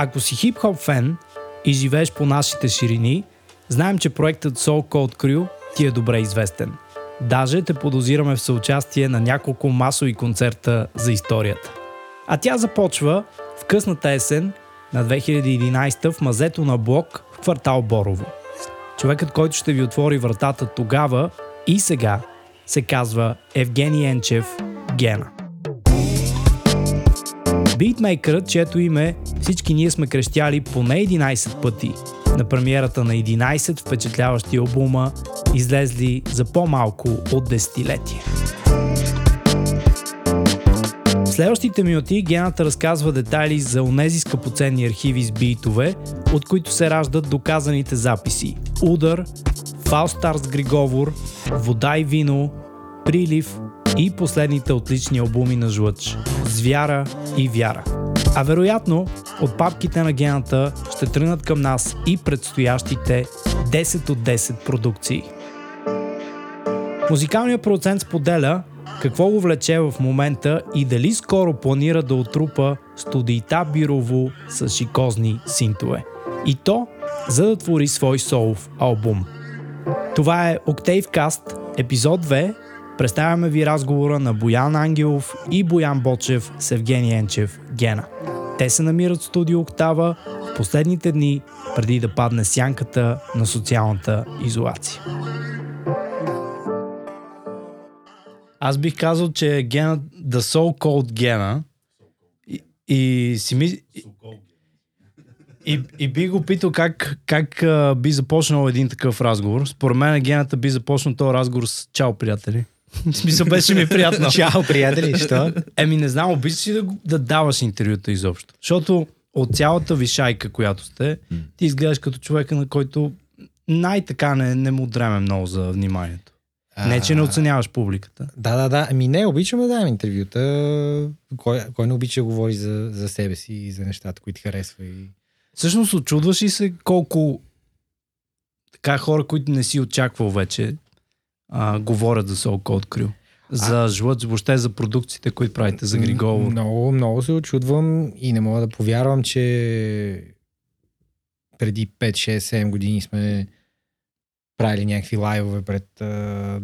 Ако си хип-хоп фен и живееш по нашите ширини, знаем, че проектът Soul Code Crew ти е добре известен. Даже те подозираме в съучастие на няколко масови концерта за историята. А тя започва в късната есен на 2011 в мазето на блок в квартал Борово. Човекът, който ще ви отвори вратата тогава и сега, се казва Евгений Енчев Гена. Битмейкърът, чието име всички ние сме крещяли поне 11 пъти на премиерата на 11 впечатляващи албума, излезли за по-малко от десетилетие. В следващите минути Гената разказва детайли за онези скъпоценни архиви с битове, от които се раждат доказаните записи. Удар, Фалстар Григовор, Вода и вино, Прилив и последните отлични албуми на Жлъч – Звяра и Вяра. А вероятно, от папките на гената ще тръгнат към нас и предстоящите 10 от 10 продукции. Музикалният продуцент споделя какво го влече в момента и дали скоро планира да отрупа студийта Бирово с шикозни синтове. И то, за да твори свой солов албум. Това е Octave Cast, епизод 2. Представяме ви разговора на Боян Ангелов и Боян Бочев с Евгений Енчев Гена. Те се намират в студио Октава в последните дни, преди да падне сянката на социалната изолация. Аз бих казал, че гена, the so called гена и, и си ми... И, и би го питал как, как а, би започнал един такъв разговор. Според мен гената би започнал този разговор с чао, приятели. В смисъл беше ми приятно. Чао, приятели, що? Еми не знам, обичаш ли да, да даваш интервюта изобщо? Защото от цялата ви шайка, която сте, ти изглеждаш като човека, на който най-така не, не му дреме много за вниманието. Не, че не оценяваш публиката. Да, да, да. Ами не, обичаме да даваме интервюта. Кой, кой не обича да говори за, за себе си и за нещата, които харесва. И... Всъщност очудваш ли се колко така хора, които не си очаквал вече, а, говорят за Soul Code Crew? За а... жлъц, въобще за продукциите, които правите за Григово. Много, много се очудвам и не мога да повярвам, че преди 5, 6, 7 години сме правили някакви лайвове пред а,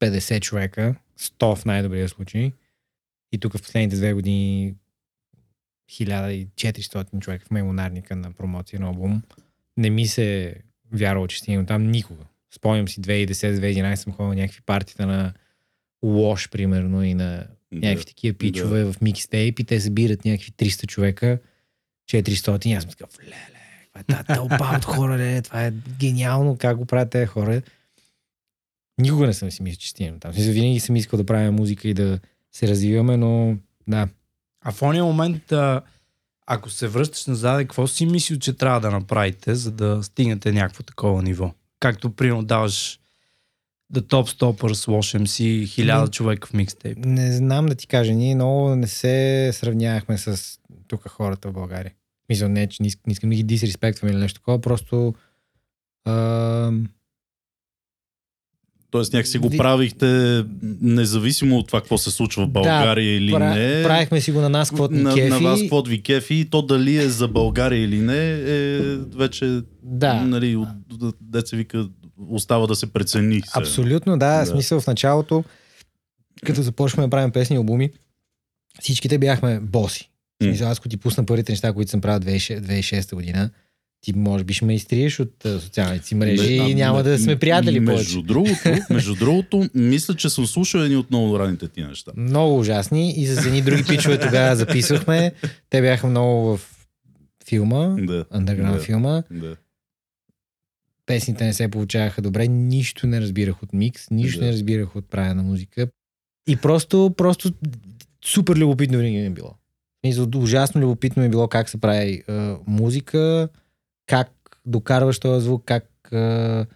50 човека, 100 в най-добрия случай. И тук в последните две години 1400 човека в мемонарника на промоция на албум. Не ми се вярвало, че стигнем там никога. Спомням си 2010-2011 съм ходил някакви партита на Лош, примерно, и на някакви такива пичове да. в микстейп и те събират някакви 300 човека, 400 и аз съм такъв, леле, това е тълпа от хора, ле, това е гениално, как го правят тези хора. Никога не съм си мислил, че стигнем там. Винаги съм искал да правя музика и да се развиваме, но да. А в ония момент, ако се връщаш назад, какво си мислил, че трябва да направите, за да стигнете някакво такова ниво? Както, примерно, даваш The Top Stoppers, Wash MC, хиляда човека в микстейп. Не знам да ти кажа, ние много не се сравнявахме с тук хората в България. Мисля, не, че не искам да ги дисреспектвам или нещо такова, просто а, Тоест някакси го правихте независимо от това какво се случва в България да, или пра, не. Правихме си го на нас, какво ни на, кефи. На вас какво ви кефи и то дали е за България или не е вече да. нали, от, деца вика остава да се прецени. Се. Абсолютно, да. да. Смисъл в началото, като започваме да правим песни и албуми, всичките бяхме боси. Смисъл, аз ако ти пусна първите неща, които съм правил 2006 година, ти може би ще ме изтриеш от социалните си мрежи и няма да сме приятели между повече. Другото, между другото, мисля, че съм слушал едни от много раните ти неща. Много ужасни и с едни други пичове тогава записвахме. Те бяха много в филма, да, underground да, филма. Да. Песните не се получаваха добре, нищо не разбирах от микс, нищо да. не разбирах от правя на музика. И просто, просто супер любопитно винаги ми е било. Ужасно любопитно ми е било как се прави е, музика, как докарваш този звук, как е, е,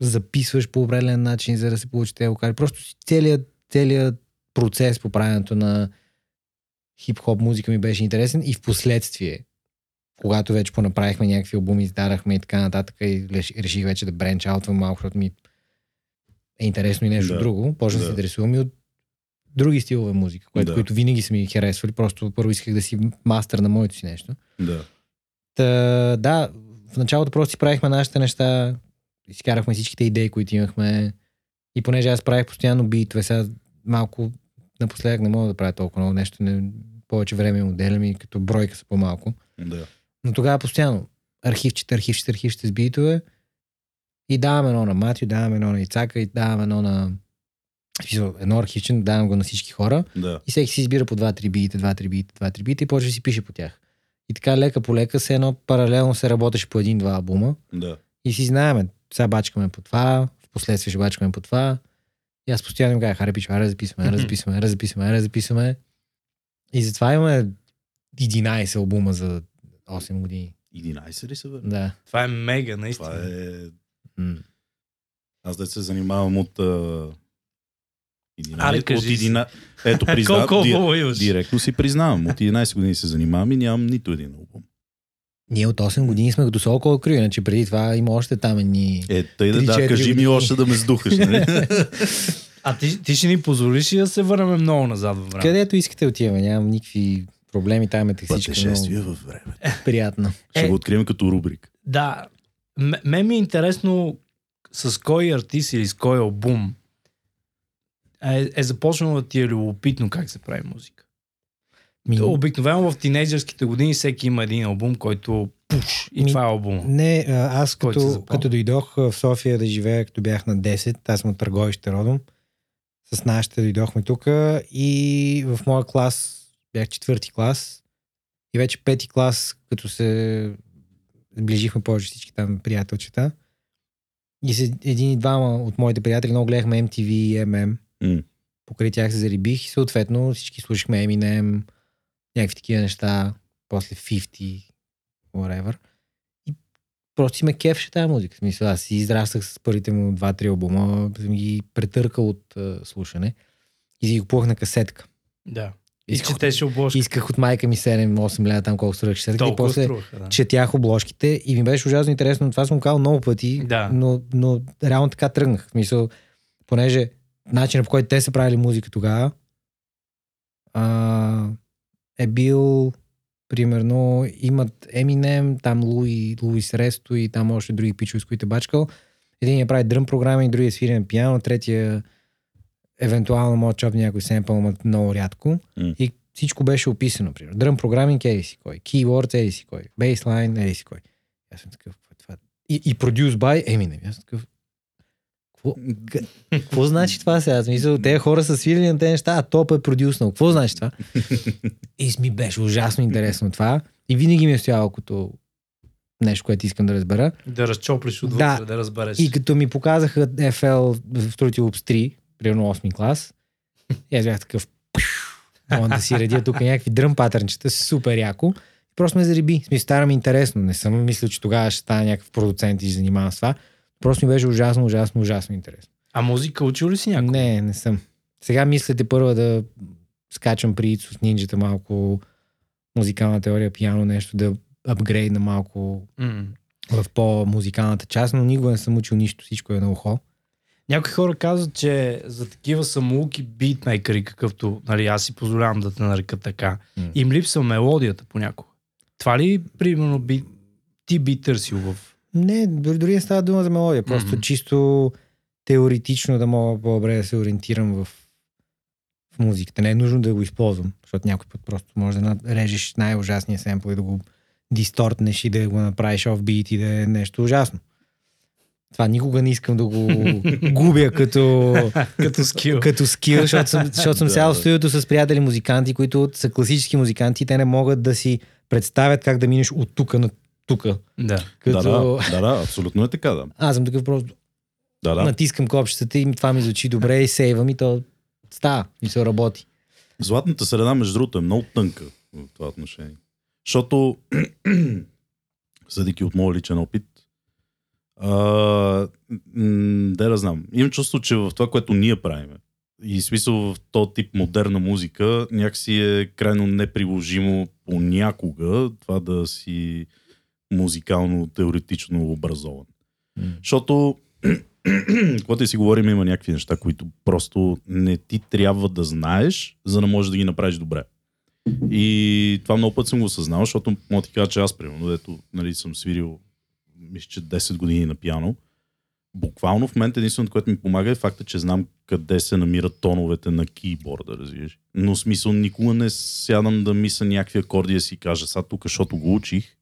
записваш по определен начин, за да се получи тези вокали. Просто целият, целият процес по правенето на хип-хоп музика ми беше интересен и в последствие, когато вече понаправихме някакви албуми, издадахме и така нататък и реших вече да бренч аутвам малко, защото ми е интересно и нещо да. друго. Почна да се интересувам и от други стилове музика, което, Да. които винаги са ми харесвали. Просто първо исках да си мастър на моето си нещо. Да. Та, да, в началото просто си правихме нашите неща, изкарахме всичките идеи, които имахме. И понеже аз правих постоянно битове, сега малко напоследък не мога да правя толкова много нещо, не, повече време им отделям и като бройка са по-малко. Да. Но тогава постоянно архивчета, архивчета, архивчета с битове и даваме едно на Матио, даваме едно на Ицака и даваме едно на... Едно архивче, давам го на всички хора Да. и всеки си избира по 2-3 бита, 2-3 бита, 2-3 бита и почва да си пише по тях. И така лека по лека се едно паралелно се работеше по един-два албума Да. и си знаеме, сега бачкаме по това, в последствие ще бачкаме по това. И аз постоянно им казах, аре пичо, аре записваме, аре записваме, аре записваме, аре записваме. И затова имаме 11 албума за 8 години. 11 ли са, бе? Да. Това е мега, наистина. Това е... М. Аз да се занимавам от... А... 11... Аре, от кажи си. 11... Ето, признавам. Колко имаш? Директно си признавам. От 11 години се занимавам и нямам нито един албум. Ние от 8 години сме като Солко Крю, иначе преди това има още там едни... Е, тъй да, да, Три-четири кажи ми години. още да ме сдухаш. Нали? А ти, ти ще ни позволиш ли да се върнем много назад във време? Където искате отиваме, нямам никакви проблеми, там е всичко Пътешествие много във време. приятно. Ще Е. го открием като рубрик. Да. М- мен ми е интересно с кой артист или с кой албум е, е започнало да ти е любопитно как се прави музика. Ми, Обикновено в тинейджърските години всеки има един албум, който пуш и Ми- това е албум. Не, аз като, като дойдох в София да живея, като бях на 10, аз съм от Търговище родом, с нашите дойдохме тук и в моя клас, бях четвърти клас и вече пети клас, като се сближихме повече всички там приятелчета и се, един и двама от моите приятели много гледахме MTV и MM. М. Покрай тях се зарибих и съответно всички слушахме Eminem, някакви такива неща, после 50, whatever. И просто си ме кефше тази музика. Смисъл, аз си израснах с първите му два-три албума, съм ги претъркал от а, слушане и си ги купувах на касетка. Да. И Исках, четеше обложка. исках от майка ми 7-8 лева там колко струвах касетка и после струваха, да. четях обложките и ми беше ужасно интересно. Това съм казал много пъти, Да. но, но реално така тръгнах. В смисъл, понеже начинът по който те са правили музика тогава а, е бил примерно имат Eminem, там Луи, Луис Ресто и там още други пичове, с които е бачкал. Един я прави дръм програми, другия свири на пиано, третия евентуално може чопне някой семпъл, но много рядко. М. И всичко беше описано. Примерно. Дръм програминг, еди си кой. Keywords, еди си кой. Baseline, еди си кой. Аз съм такъв, какво е това? И, и produce by Eminem. Аз съм такъв, какво, значи това сега? В Смисъл, те хора са свирили на тези неща, а топ е продюснал. Какво значи това? И ми беше ужасно интересно това. И винаги ми е стояло като нещо, което искам да разбера. Да разчоплиш отвътре, Да. да, разбереш. И като ми показаха FL в Fruity Loops 3, примерно 8 клас, и аз бях такъв Мога да си редя тук някакви дръм патърнчета, супер яко. Просто ме зариби. Смисъл, стара ми интересно. Не съм мислил, че тогава ще стана някакъв продуцент и ще занимавам с това. Просто ми беше ужасно, ужасно, ужасно интересно. А музика учил ли си някой? Не, не съм. Сега мислите първо да скачам при Ицо с нинджата малко музикална теория, пиано нещо, да апгрейдна малко М. в по-музикалната част, но никога не съм учил нищо, всичко е на ухо. Някои хора казват, че за такива самоуки битмейкъри, какъвто нали, аз си позволявам да те нарека така, М. им липсва мелодията понякога. Това ли, примерно, би, ти би търсил в... Не, дори, дори не става дума за мелодия. Просто Мгм. чисто теоретично да мога по-добре да се ориентирам в, в музиката. Не е нужно да го използвам, защото някой път просто може да режеш най-ужасния семпл и да го дистортнеш и да го направиш офбит и да е нещо ужасно. Това никога не искам да го губя като, Като скил. като скил, защото съм, защото съм сял в студиото с приятели музиканти, които са класически музиканти те не могат да си представят как да минеш от тука на тука. Да. Като... Да, да, да, абсолютно е така, да. Аз съм такъв просто Да, да. натискам копчетата и това ми звучи добре и сейвам и то става и се работи. Златната среда, между другото, е много тънка в това отношение. Защото, съдейки от моя личен опит, а, м, да да знам, имам чувство, че в това, което ние правим, и смисъл в този тип модерна музика, някакси е крайно неприложимо понякога това да си музикално, теоретично образован. Защото когато и си говорим, има някакви неща, които просто не ти трябва да знаеш, за да можеш да ги направиш добре. И това много път съм го осъзнал, защото мога ти кажа, че аз, примерно, дето нали, съм свирил, мисля, че 10 години на пиано, буквално в момента единственото, което ми помага е факта, че знам къде се намират тоновете на кейборда, разбираш. Но смисъл никога не сядам да мисля някакви акорди да си кажа, сега тук, защото го учих,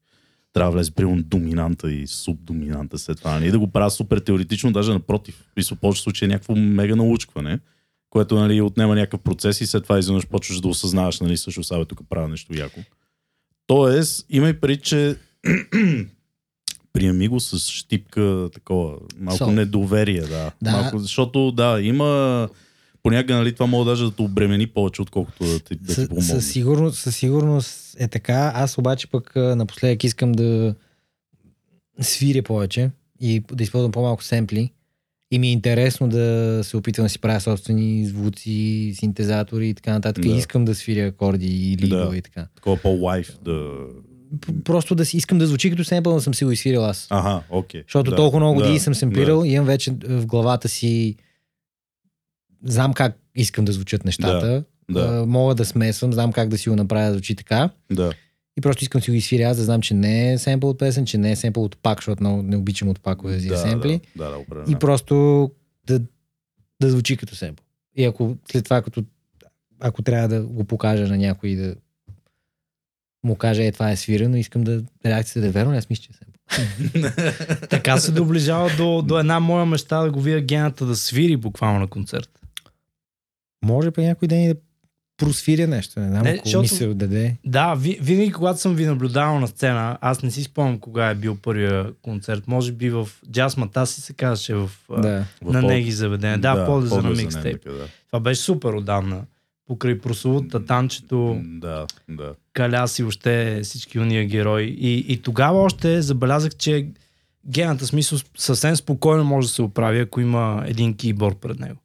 трябва да влезе примерно доминанта и субдоминанта след това. Нали? И да го правя супер теоретично, даже напротив. В повече случаи е някакво мега научкване, което нали, отнема някакъв процес и след това изведнъж почваш да осъзнаваш, нали, също сега тук правя нещо яко. Тоест, имай преди, че приеми го с щипка такова, малко Сол. недоверие, да. Да. Малко, защото да, има понякога нали, това може даже да те обремени повече, отколкото да ти, да ти помогне. със, сигурност, със сигурност е така. Аз обаче пък напоследък искам да свиря повече и да използвам по-малко семпли. И ми е интересно да се опитвам да си правя собствени звуци, синтезатори и така нататък. Да. И искам да свиря акорди и лидове Да. и така. Такова по-лайф да... Просто да си искам да звучи като семпъл, но съм си го изсвирил аз. Ага, окей. Защото да, толкова много години да, съм семплирал и имам вече в главата си знам как искам да звучат нещата. Да, да. Мога да смесвам, знам как да си го направя да звучи така. Да, И просто искам си го изсвиря аз да знам, че не е семпъл от песен, че не е семпъл от пак, защото много не обичам от пакове за да, семпли. Да, да, да, определено. И просто да, да звучи като семпъл. И ако след това, като, ако трябва да го покажа на някой и да му каже, е, това е свирено, искам да реакцията да е верно, аз мисля, че е семпъл. Така се доближава до, до една моя мечта да го видя гената да свири буквално на концерт. Може пък някой ден и да просвиря нещо, не знам, Не, ако защото- мисъл даде. Да, ви, винаги когато съм ви наблюдавал на сцена, аз не си спомням кога е бил първия концерт. Може би в Джаз Матаси се казваше в, да. В на пол- Неги заведение. Да, да по-да за на микстейп. да. Това беше супер отдавна. Покрай прословута танчето, Да, да. Каляси, още всички уния герои. И, и тогава още забелязах, че гената смисъл съвсем спокойно може да се оправи, ако има един кейборд пред него.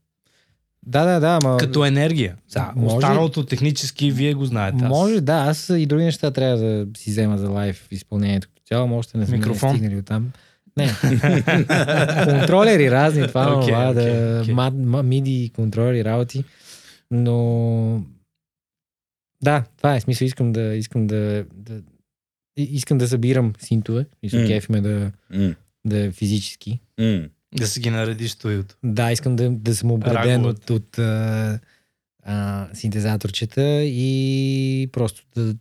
Да, да, да, ама... Като енергия. Да, може- Останалото технически вие го знаете. Аз. Може, да, аз и други неща трябва да си взема за лайв изпълнението като цяло, още не сме Микрофон? стигнали от там. Не. контролери разни, това, okay, това, окей, да, мад- ма- миди, контролери, работи. Но да, това е смисъл. Искам да, искам да, да искам да събирам синтове. Мисля, М. кеф ме да, М, да е физически. м. Да си ги наредиш студиото. Да, искам да, да съм обграден от, от а, а, синтезаторчета и просто да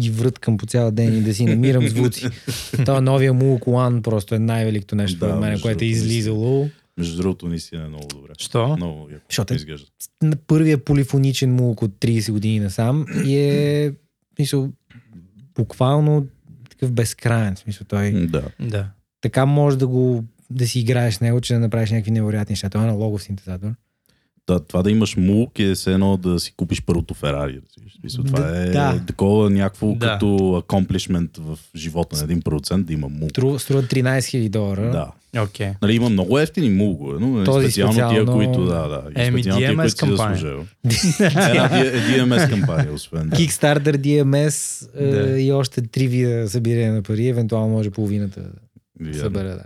ги връткам по цял ден и да си намирам звуци. Това новия Moog One просто е най-великото нещо Да, мен, което е излизало. Между другото, наистина е много добре. Що? Много яко Защото е- изглежда. На първия полифоничен Moog от 30 години насам и е смисъл, буквално такъв безкрайен. Смисъл, той Да. Да. така може да го да си играеш с него, че да направиш някакви невероятни неща. Това е аналогов синтезатор. Да, това да имаш мулк е все едно да си купиш първото Ферари. смисъл, Това Да, е да. такова някакво Да. като accomplishment в живота на един продуцент да има мулк. Струва, струва 13 000 долара. Да. Окей. Нали, има много ефтини мулгове, но нали, Този специално, тия, специално- които, да, да. Еми, тия, DMS кампания. DMS кампания, освен. Да. Kickstarter, DMS е, Да. и още три вида събиране на пари, евентуално може половината да събере. Да.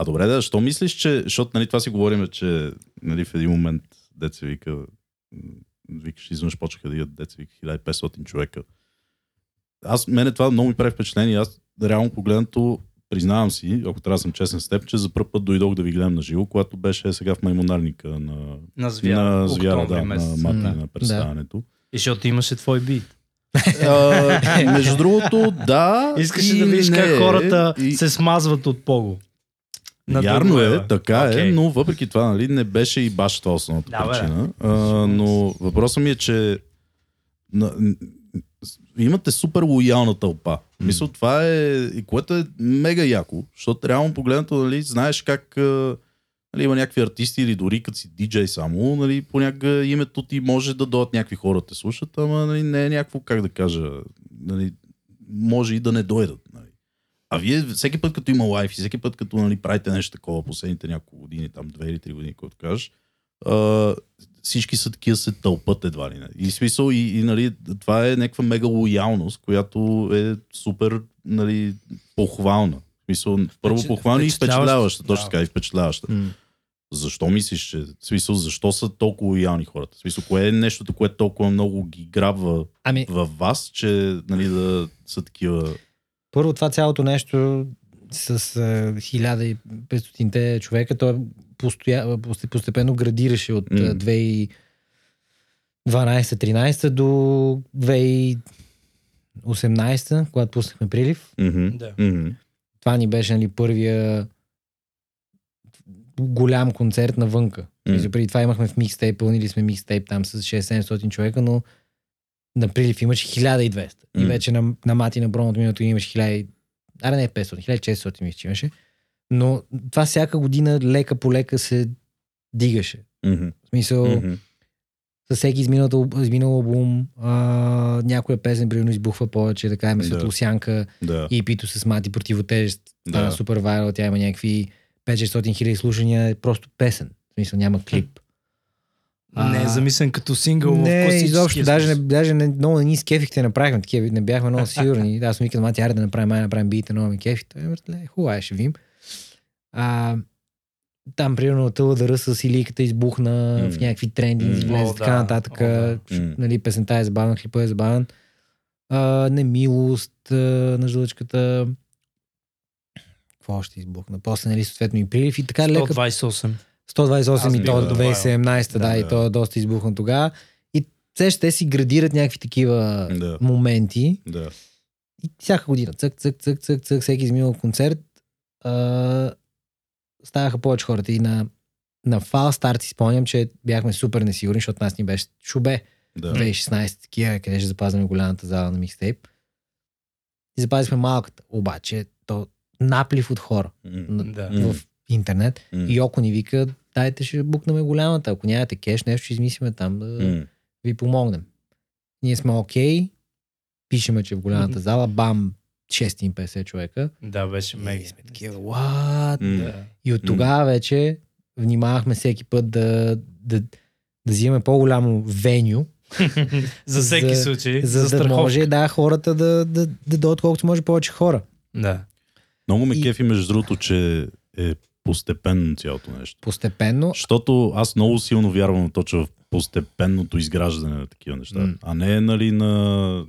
А добре, да, що мислиш, че, защото нали, това си говорим, че нали, в един момент деца вика, викаш, изведнъж почнаха да идат деца вика 1500 човека. Аз, мене това много ми прави впечатление. Аз реално погледнато, признавам си, ако трябва да съм честен с теб, че за първ път дойдох да ви гледам на живо, когато беше сега в маймонарника на, На звяра. на звяра, да, месец. на мати Да. на представянето. И защото имаше твой бит. А, между другото, да. Искаше да видиш не. как хората И- се смазват от пого. На Вярно е, така е, Окей. но въпреки това нали, не беше и баш това основната Да, бе. причина. А, но въпросът ми е, че на, имате супер лоялна тълпа. Мисля, това е, и което е мега яко, защото реално погледнато, нали, знаеш как нали, има някакви артисти или дори като си диджей само, нали, понякога името ти може да дойдат някакви хора да те слушат, ама нали, не е някакво, как да кажа, нали, може и да не дойдат. А вие всеки път, като има лайф и всеки път, като нали, правите нещо такова последните няколко години, там две или три години, което кажеш, а, всички са такива се тълпат едва ли не. И смисъл, и, и нали, това е някаква мега лоялност, която е супер нали, похвална. Смисъл, първо похвално и впечатляваща. точно така и впечатляваща. М. Защо мислиш, че, смисъл, защо са толкова лоялни хората? Смисъл, кое е нещото, което толкова много ги грабва Ами, във вас, че нали, да са такива... първо това цялото нещо с а, 1500-те човека, то постоя, пост- постепенно градираше от М. а, 2012-13 до 2018, когато пуснахме прилив. Мгм, Да. мгм, Това ни беше нали, първия голям концерт навънка. Mm. Преди това имахме в микстейп, пълнили сме микстейп там с 6-700 човека, но на прилив имаше 1200. И М. вече на, на Мати на Броното миналото имаше 1000, аре не 500, 1600 мисля, че имаше. Но това всяка година лека по лека се дигаше. мгм, В смисъл, мгм. със всеки изминал, изминал албум, а, някоя песен примерно избухва повече, да кажем. Светлосянка, Да, и пито с мати противотежест Да. супер вайрал, тя има някакви 5-600 хиляди слушания, просто песен. В смисъл няма клип. А, Не е замислен като сингъл в не, класическия изобщо, даже, не, даже не, много не ни с кефихте направихме такива, не бяхме много сигурни. Аз съм викал, мати, аре да направим, ай, направим бита, много ме кефи. Той, братле, хубаво, е, ще видим. А, там, примерно, ръса с илийката избухна М. в някакви тренди, М. излезе така да. нататък. О, да. Нали, песента е забавна, клипа е забавен. А, немилост а, на жлъчката. Какво още избухна? После, нали, съответно и прилив и така лека 128. 128 Аз и то до добавил. 2017, да, Да, и то е доста избухна тогава. И те ще си градират някакви такива Да. моменти. да. И всяка година, цък, цък, цък, цък, цък, всеки изминал концерт, а, ставаха повече хората. И на, на Фал Старт си спомням, че бяхме супер несигурни, защото нас ни беше шубе. Да. 2016 такива, къде ще запазваме голямата зала на микстейп. И запазихме малката. Обаче, то наплив от хора на- Да. В интернет. м, И Йоко ни вика, дайте ще букнаме голямата. Ако нямате кеш, нещо ще измислиме там да м, ви помогнем. Ние сме окей, пишеме, че в голямата зала, бам, 650 човека. Да, беше И мега. сме такива, what? Да. И от тогава вече внимавахме всеки път да, да, да взимаме по-голямо веню, За всеки За- случай. за, да страховка. може да, хората да, да, да дойдат колкото може повече хора. Да. Много ме И- кефи, между другото, че е постепенно цялото нещо. Постепенно. Защото аз много силно вярвам точно в постепенното изграждане на такива неща. М. А не, нали, на...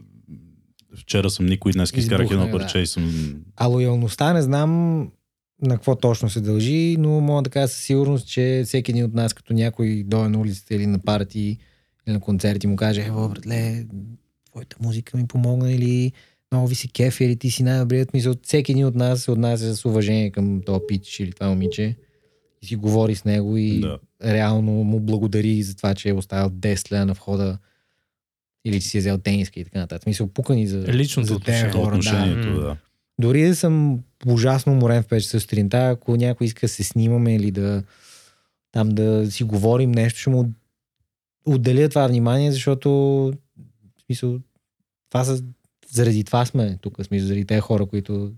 Вчера съм никой, днес изкарах едно парче да. и съм... А лоялността не знам на какво точно се дължи, но мога да кажа със сигурност, че всеки един от нас, като някой дойде на улицата или на парти или на концерти, му каже, ево, братле, твоята музика ми помогна или много ви се кефи, или ти си най-добрият мисъл. Всеки един от нас се отнася с уважение към този пич или това момиче и си говори с него и Да. реално му благодари за това, че е оставил 10 лева на входа или че си е взел тениска и така нататък. Мисъл, пукани за, Личното за тези хора. Да. Да. Дори да съм ужасно уморен в 5 часа сутринта, ако някой иска да се снимаме или да там да си говорим нещо, ще му отделя това внимание, защото в смисъл, това са, заради това сме тук, смисъл, заради тези хора, които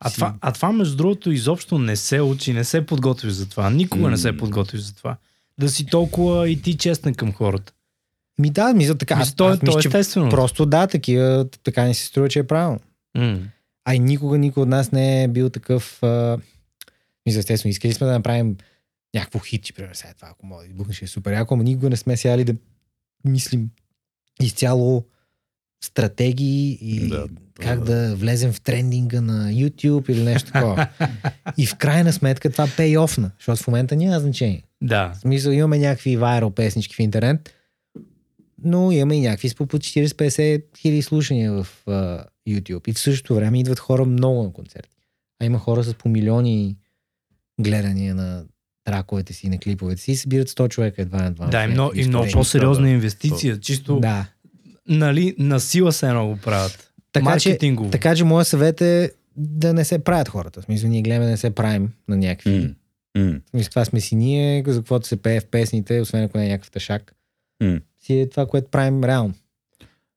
А си- това, а това, между другото, изобщо не се учи, не се подготвиш за това. Никога не се подготвиш за това. Да си толкова и ти честен към хората. Ми да, мисля така. Мисля, то, е- аз мисля, то е естествено. просто да, такива, така ни се струва, че е правилно. М. А и никога никой от нас не е бил такъв. А... Мисля, естествено, искали сме да направим някакво хит, че примерно сега това, ако мога да избухнеш, е супер яко, ама никога не сме сяли да мислим изцяло стратегии и Да, как да. да влезем в трендинга на YouTube или нещо такова. и в крайна сметка това пей офна, защото в момента няма значение. Да. В смисъл имаме някакви вайрал песнички в интернет, но имаме и някакви с по 40-50 хиляди слушания в а, YouTube. И в същото време идват хора много на концерти. А има хора с по милиони гледания на траковете си, на клиповете си и събират 100 човека едва на два. Да, и много, и много по-сериозна инвестиция. Чисто, Да. Нали, на сила се едно го правят. Така че, така че моят съвет е да не се правят хората. В смисъл, ние гледаме да не се правим на някакви. М. В смисъл, това сме си ние, за каквото се пее в песните, освен ако не е някакъв тъшак. М. Си е това, което правим реално.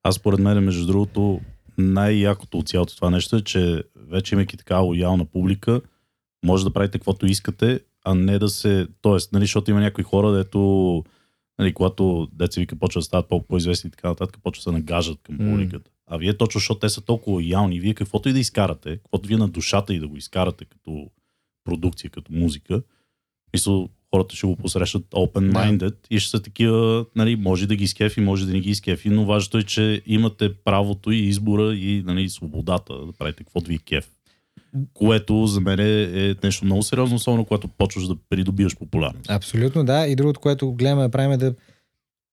Аз според мен, между другото, най-якото от цялото това нещо е, че вече имайки така лоялна публика, може да правите каквото искате, а не да се... Тоест, нали, защото има някои хора, дето, нали, когато деца вика почва да стават по- по-известни и така нататък, почва да се нагажат към публиката. А вие точно, защото те са толкова лоялни, вие каквото и да изкарате, каквото вие на душата и да го изкарате като продукция, като музика, мисля, хората ще го посрещат open-minded и ще са такива, нали, може да ги изкефи, може да не ги изкефи, но важното е, че имате правото и избора и нали, свободата да правите каквото ви е кеф. Което за мен е нещо много сериозно, особено когато почваш да придобиваш популярност. Абсолютно, да. И другото, което гледаме да правим е да,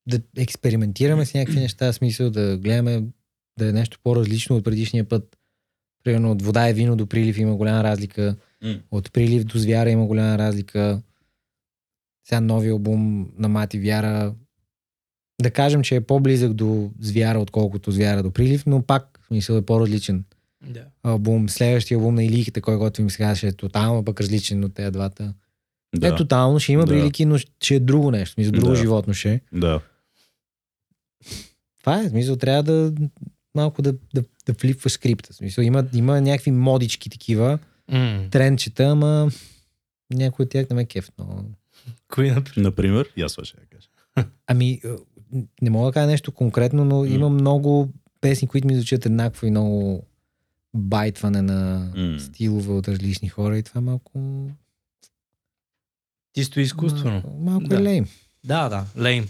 да експериментираме с някакви неща, смисъл да гледаме да е нещо по-различно от предишния път. Примерно от вода и вино до прилив има голяма разлика. М. От прилив до звяра има голяма разлика. Сега новия албум на Мати Вяра да кажем, че е по-близък до звяра, отколкото звяра до прилив, но пак в смисъл е по-различен Да. албум. Следващия албум на Илихите, който готвим сега, ще е тотално пък различен от тези двата. Да, Е, тотално ще има Да. брилики, но ще е друго нещо. Мисля, друго Да. животно ще е. да. Това е, смисъл, трябва да малко да, да, да флипваш скрипта. Смисъл, има, има някакви модички такива, М. трендчета, ама някой от тях не ме е кеф. Но... Кои, например? Например, това ще я кажа. Ами, е, не мога да кажа нещо конкретно, но М. има много песни, които ми звучат еднакво и много байтване на М. стилове от различни хора и това е малко... Чисто изкуствено. Малко, малко Да. е лейм. Да, да, лейм.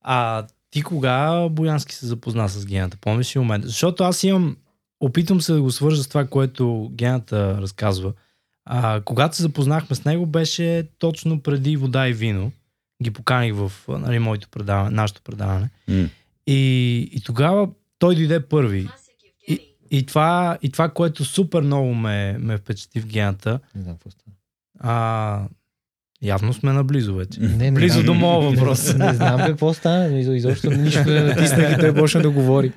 А ти кога Боянски се запозна с гената? Помниш ли момента? Защото аз имам, опитвам се да го свържа с това, което гената разказва. А, когато се запознахме с него, беше точно преди вода и вино. Ги поканих в нали, моето предаване, нашето предаване. М. И, и тогава той дойде първи. И, и, това, и това, което супер много ме, ме впечатли в гената, Не знам какво става. а, явно сме наблизо вече. Не, не Близо знам. до моя въпрос. не знам какво стана. Изо- Изобщо нищо не натиснах и той почна да говори.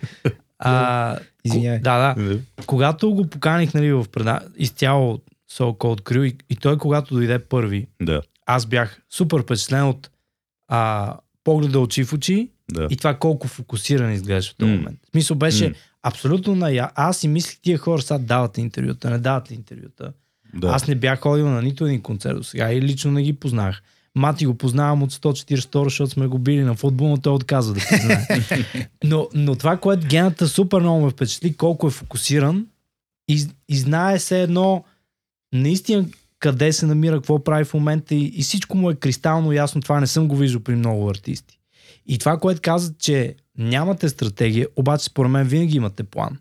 А, Извинявай. да, да. Когато го поканих нали, в преда... изцяло So Cold Crew и, и той когато дойде първи, Да, аз бях супер впечатлен от а, погледа очи в очи да. и това колко фокусиран изглежда в този момент. В смисъл беше М. абсолютно на Аз си мислих тия хора сега дават ли интервюта, не дават ли интервюта. да. Аз не бях ходил на нито един концерт до сега и лично не ги познах. Мати го познавам от 142, защото сме го били на футбол, но той отказва да признае. но, но това, което гената супер много ме впечатли, колко е фокусиран и, и знае се едно наистина къде се намира, какво прави в момента и, и всичко му е кристално ясно. Това не съм го виждал при много артисти. И това, което казват, че нямате стратегия, обаче според мен винаги имате план.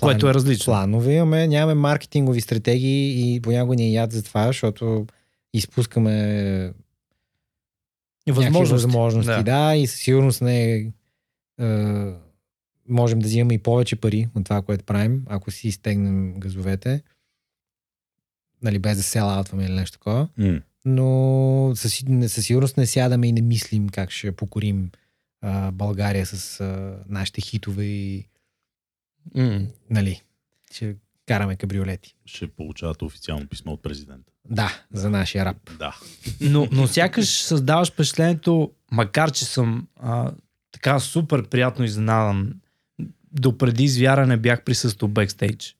Което е различно. Планове имаме, нямаме маркетингови стратегии и понякога ни е яд за това, защото изпускаме възможности. възможности. Да. да, и със сигурност не е, е, можем да взимаме и повече пари от това, което правим, ако си изтегнем газовете, нали, без да се селаутваме или нещо такова. М. но със, със сигурност не сядаме и не мислим как ще покорим а, България с а, нашите хитове и М. нали, ще караме кабриолети. Ще получавате официално писмо от президента. Да, за нашия рап. Да. Но, но сякаш създаваш впечатлението, макар че съм а, така супер приятно изненадан, допреди звяра не бях присъствал бекстейдж.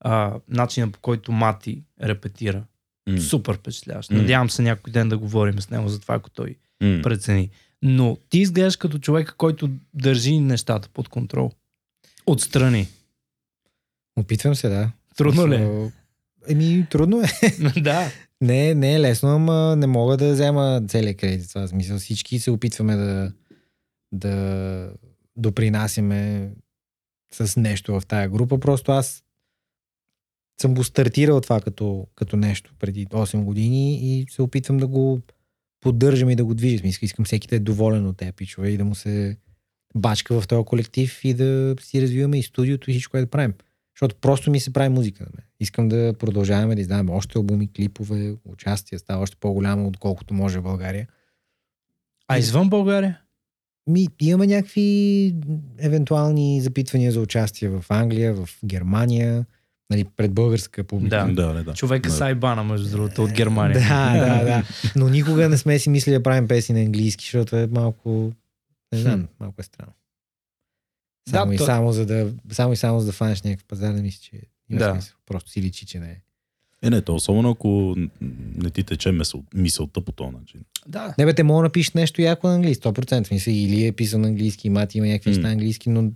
А, начинът по който Мати репетира. М. Супер впечатляващ. М. Надявам се някой ден да говорим с него за това, ако той М. прецени. Но ти изглеждаш като човека, който държи нещата под контрол. Отстрани. Опитвам се, да. Трудно ли? е? Еми, трудно е. да. Не, не е лесно, ама не мога да взема целият кредит. Това смисъл. Всички се опитваме да, да допринасяме с нещо в тая група. Просто аз съм го стартирал това като, като нещо преди 8 години и се опитвам да го поддържам и да го движа. Смисъл, Искам всеки да е доволен от тези пичове и да му се бачка в този колектив и да си развиваме и студиото и всичко, което да правим. Защото просто ми се прави музика на мен. Искам да продължаваме да издаваме още албуми, клипове, участие, става още по-голямо, отколкото може в България. А извън България? Ми, имаме някакви евентуални запитвания за участие в Англия, в Германия, нали, пред българска публика. Да. Да, да, да. Човека Да. Сайбана, между другото, от Германия. Да, да, да. Но никога не сме си мислили да правим песни на английски, защото е малко, не знам, малко е странно. Да, Само, и, то- само, за да, само и само за да фанеш някакъв пазар, не мисля, че има Да. смисъл. Просто си личи, че не е. Е, не, то особено ако не ти тече мисъл, мисълта по този начин. да. Не бе, те мога да напишеш нещо яко на английски, 100%. Мисля, или е писан на английски, мати има някакви неща на английски, но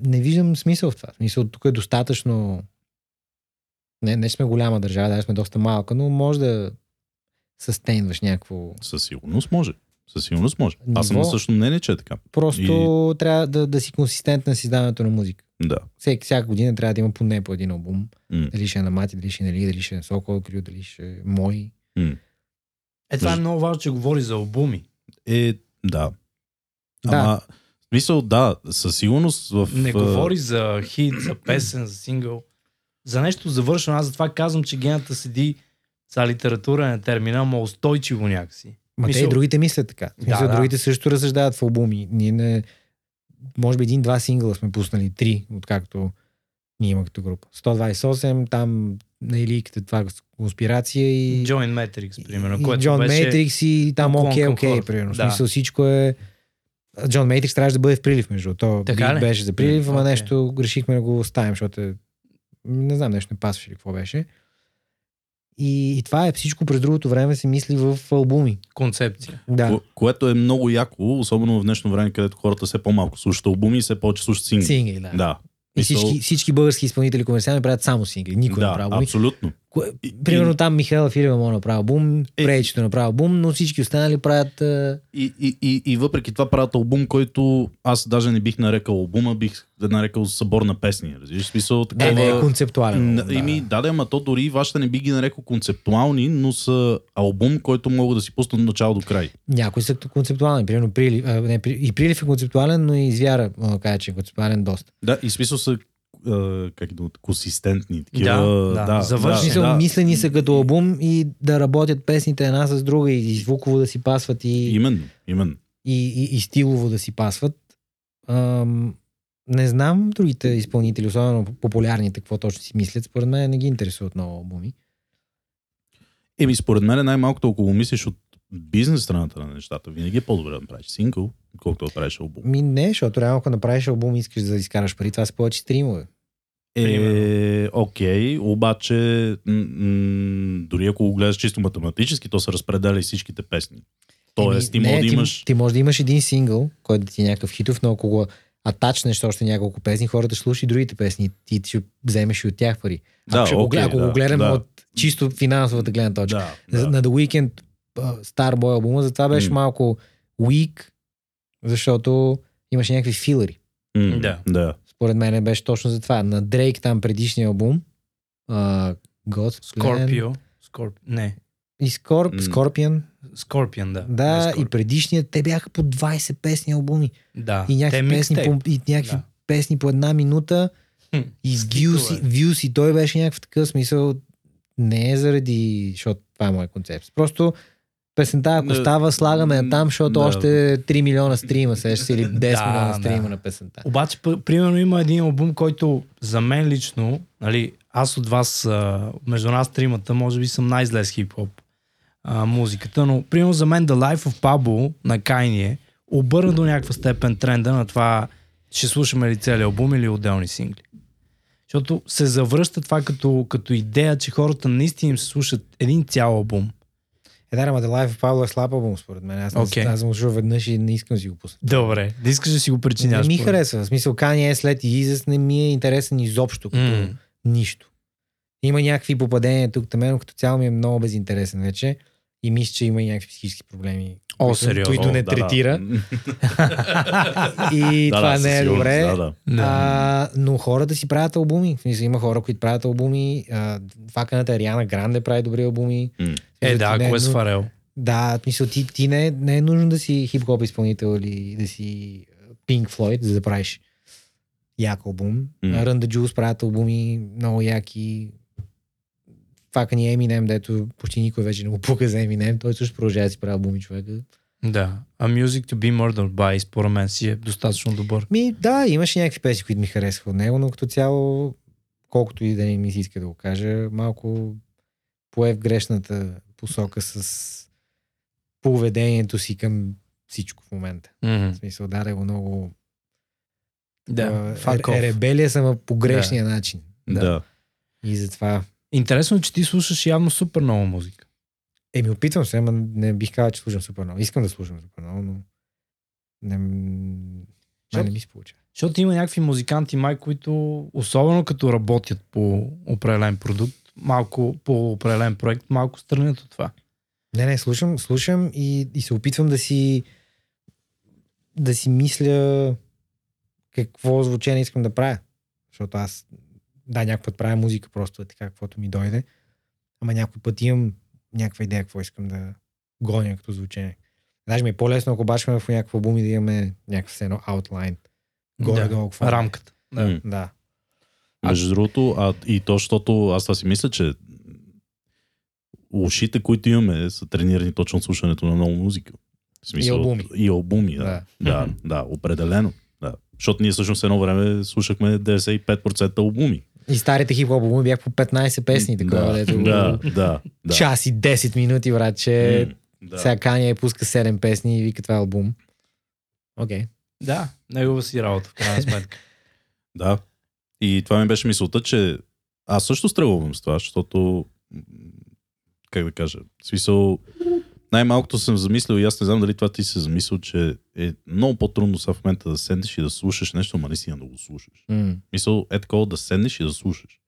не виждам смисъл в това. В Смисъл, тук е достатъчно... Не, не сме голяма държава, да сме доста малка, но може да състейнваш някакво... Със сигурност може. Със сигурност може. Аз съм Ниво- на същото мнение, че е така. Просто трябва да, да си консистентна с издаването на музика. Да. Всеки, всяка година трябва да има поне по един албум. М. Дали ще е на Мати, дали ще е Нали, дали ще е на Сокол Крю, дали ще е мой. М. Е, това е много важно, че говори за албуми. Е, да. Да. Ама, в смисъл, да, със сигурност в... Не говори за хит, за песен, за сингъл. За нещо завършено. Аз затова казвам, че гената седи са литературен термин, ама устойчиво някакси. Ма те Мисъл- и другите мислят така. В Смисъл, да. Другите също разсъждават в албуми. Ние не... Може би един-два сингъла сме пуснали, три, откакто ние има като група. 128, там на Иликата това конспирация и... Join Matrix, примерно. което Джон беше... Мейтрикс и там окей, окей, хората. примерно. Да. смисъл всичко е... Джон Мейтрикс трябваше да бъде в прилив, между. То Така беше за прилив, ама Окей. нещо решихме да го оставим, защото е... не знам, нещо не пасваше или какво беше. И, и това е всичко през другото време се мисли в албуми. Концепция. Да. Ко- което е много яко, особено в днешно време, където хората все по-малко слушат албуми и все повече слушат сингли. Сингли, да. Да. И всички, всички български изпълнители комерциални правят само сингли. Никой не да, прави албуми. абсолютно. Кое, примерно и- там Михайла Филева може да направи албум, Е, Прейчето направи албум, но всички останали правят... а, И, и, и, и въпреки това правят албум, който аз даже не бих нарекал албума, бих нарекал събор на песни. Разбираш, смисъл такова... Не, не е концептуален. Албум, Ими, да, да, ама то дори и вашите не би ги нарекал концептуални, но са албум, който могат да си пуснат от начало до край. Някои са концептуални. Примерно Прилив, а, не, и Прилив е концептуален, но и Звяра, мога да кажа, че е концептуален доста. Да, и смисъл са как е думата, консистентни. Такива, Да, да, В завършени. смисъл, да. мислени са като албум и да работят песните една с друга и звуково да си пасват и, Именно, именно. и, и, и стилово да си пасват. Ам, не знам другите изпълнители, особено популярните, какво точно си мислят. Според мен не ги интересуват много албуми. Еми, според мен най-малкото, ако го мислиш от бизнес страната на нещата, винаги е по-добре да направиш сингъл, колкото да правиш албум. Ми не, защото реално ако направиш албум и искаш да изкараш пари, това са повече стримове. Е, окей, обаче м- м- дори ако го гледаш чисто математически, то се разпределя и всичките песни. Тоест, ти Еми, може да ти, имаш... Ти може да имаш един сингъл, който да ти е някакъв хитов, но ако го атачнеш още няколко песни, хората ще слушат и другите песни. Ти ще вземеш и от тях пари. Да, ако ще го, окей, глед- ако да, го гледаме да. от чисто финансовата гледна точка. Да, да. На The Weeknd Starboy албума, затова беше М. малко weak, защото имаше някакви филъри. М, Да. да. Според мен беше точно за това. На Дрейк там предишния албум, uh, Скорпио. Скорп... Не. и М. Scorpion, Скорпион, да. да, и Скорпион. предишният, те бяха по 20 песни албуми. Да. И някакви, Те песни по, и някакви Да. песни по една минута. Хм, И с скитове. views, и- views и той беше някакъв такъв смисъл. Не е заради, защото това е моят концепт. Просто песента, ако става, слагаме я там, защото да. още 3 милиона стрима, се си или 10 Да, милиона да. стрима на песента. Обаче, примерно, има един албум, който за мен лично, нали, аз от вас, между нас тримата, може би съм най-зле с хип-хоп а, музиката, но примерно за мен The Life of Pablo на Kanye обърна до някаква степен тренда на това ще слушаме ли цели албум или отделни сингли. Защото се завръща това като, като идея, че хората наистина им се слушат един цял албум. Е, да, ама The Life of Pablo е слаб албум, според мен. Аз, okay. аз чул веднъж и не искам да си го пусна. Добре, да искаш да си го причиняваш. Не ми харесва. В смисъл, Kanye е след Yeezus не ми е интересен изобщо като М. нищо. Има някакви попадения тук там, но като цяло ми е много безинтересен вече. И мисля, че има и някакви психически проблеми. О, които, сериозно? които не О, да, да. третира. И Да, това да, не е със сигурност, добре. Да, да. Да. А, но хората си правят албуми. Има хора, които правят албуми. Факаната Ариана Гранде прави добри албуми. Е, да, ти не ако е с ну- Фарел. Да, смисъл, ти, ти не, не е нужно да си хип-хоп изпълнител или да си Pink Floyd, за да правиш як албум. Mm. Run the Juice правят албуми много яки. Фака ни Eminem, дето почти никой вече не го пука за Eminem. Той също продължава да си прави албуми човека. Да. А Music to be Murdered by, според мен си е достатъчно добър. Ми, да, имаше някакви песни, които ми харесаха от него, но като цяло, колкото и да не ми се иска да го кажа, малко пое в грешната посока с поведението си към всичко в момента. В смисъл, даде го много Да, е, е, ребелия съм по грешния начин. Да. да. И затова Интересно е, че ти слушаш явно супер много музика. Еми, опитвам се, ама не бих казал, че слушам супер много. Искам да слушам супер много, но не... Май не ми се получава. Защото има някакви музиканти, май, които, особено като работят по определен продукт, малко по определен проект, малко странят от това. Не, не, слушам, слушам и, и се опитвам да си да си мисля какво звучение искам да правя. Защото аз, да, някой път правя музика, просто е така, каквото ми дойде. Ама някой път имам някаква идея, какво искам да гоня като звучение. Даже ми е по-лесно, ако бачваме в някакво албум и да имаме някакъв едно outline. Горе-долу, е. Рамката. Да. Да. Между другото, а и то, защото аз това си мисля, че ушите, които имаме, са тренирани точно от слушането на много музика. В смисъл, И албуми. И албуми, да. Да. Да, да, определено. Да. Защото ние всъщност едно време слушахме 95% албуми. И старите хип албуми бях по 15 песни, такова, да, дето да, да, да. час и 10 минути, брат, че М, да. сега Кания е пуска 7 песни и вика това е албум. Окей. Okay. да, негова си работа, в крайна сметка. Да. И това ми беше мисълта, че аз също стрелвам с това, защото как да кажа, в смисъл най-малкото съм замислил и аз не знам дали това ти си замислил, че е много по-трудно сега в момента да седнеш и да слушаш нещо, ама наистина да го слушаш. Mm. Мисъл е такова да седнеш и да слушаш.